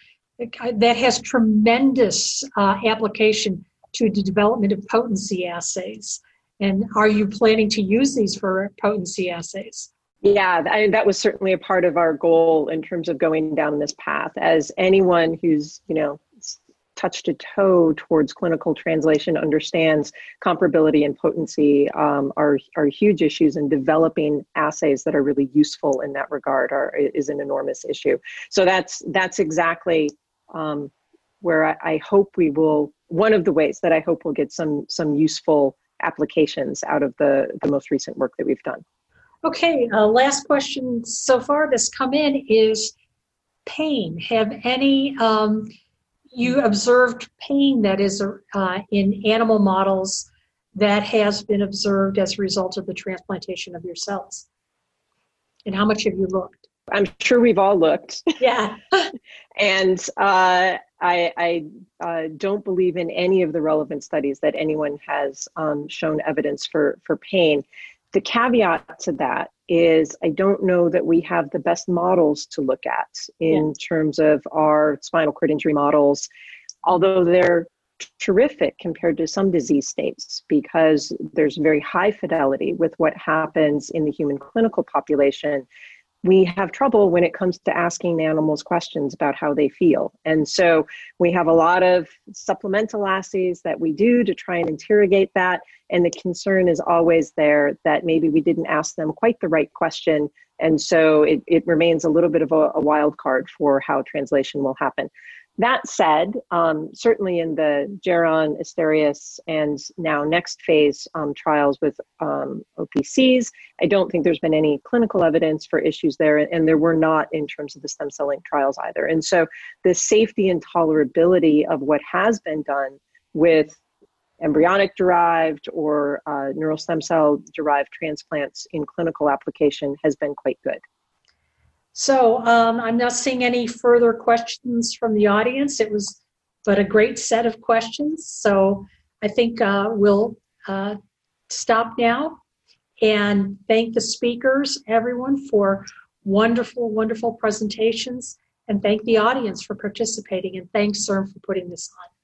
that has tremendous uh, application to the development of potency assays. And are you planning to use these for potency assays? Yeah, I, that was certainly a part of our goal in terms of going down this path. As anyone who's, you know, touched a toe towards clinical translation understands comparability and potency um, are, are huge issues and developing assays that are really useful in that regard are, is an enormous issue so that's that's exactly um, where I, I, hope we will one of the ways that i hope we'll get some some useful applications out of the the most recent work that we've done okay uh, last question so far that's come in is pain have any um, you observed pain that is uh, in animal models that has been observed as a result of the transplantation of your cells? And how much have you looked? I'm sure we've all looked. Yeah. and uh, I, I uh, don't believe in any of the relevant studies that anyone has um, shown evidence for, for pain. The caveat to that is I don't know that we have the best models to look at in yeah. terms of our spinal cord injury models, although they're terrific compared to some disease states because there's very high fidelity with what happens in the human clinical population we have trouble when it comes to asking animals questions about how they feel. And so we have a lot of supplemental assays that we do to try and interrogate that. And the concern is always there that maybe we didn't ask them quite the right question. And so it, it remains a little bit of a, a wild card for how translation will happen. That said, um, certainly in the Geron, Asterias, and now next phase um, trials with um, OPCs, I don't think there's been any clinical evidence for issues there, and there were not in terms of the StemCells Inc trials either. And so the safety and tolerability of what has been done with embryonic derived or uh, neural stem cell derived transplants in clinical application has been quite good. So um, I'm not seeing any further questions from the audience. It was but a great set of questions. So I think uh, we'll uh, stop now and thank the speakers, everyone, for wonderful, wonderful presentations, and thank the audience for participating. And thanks, CIRM, for putting this on.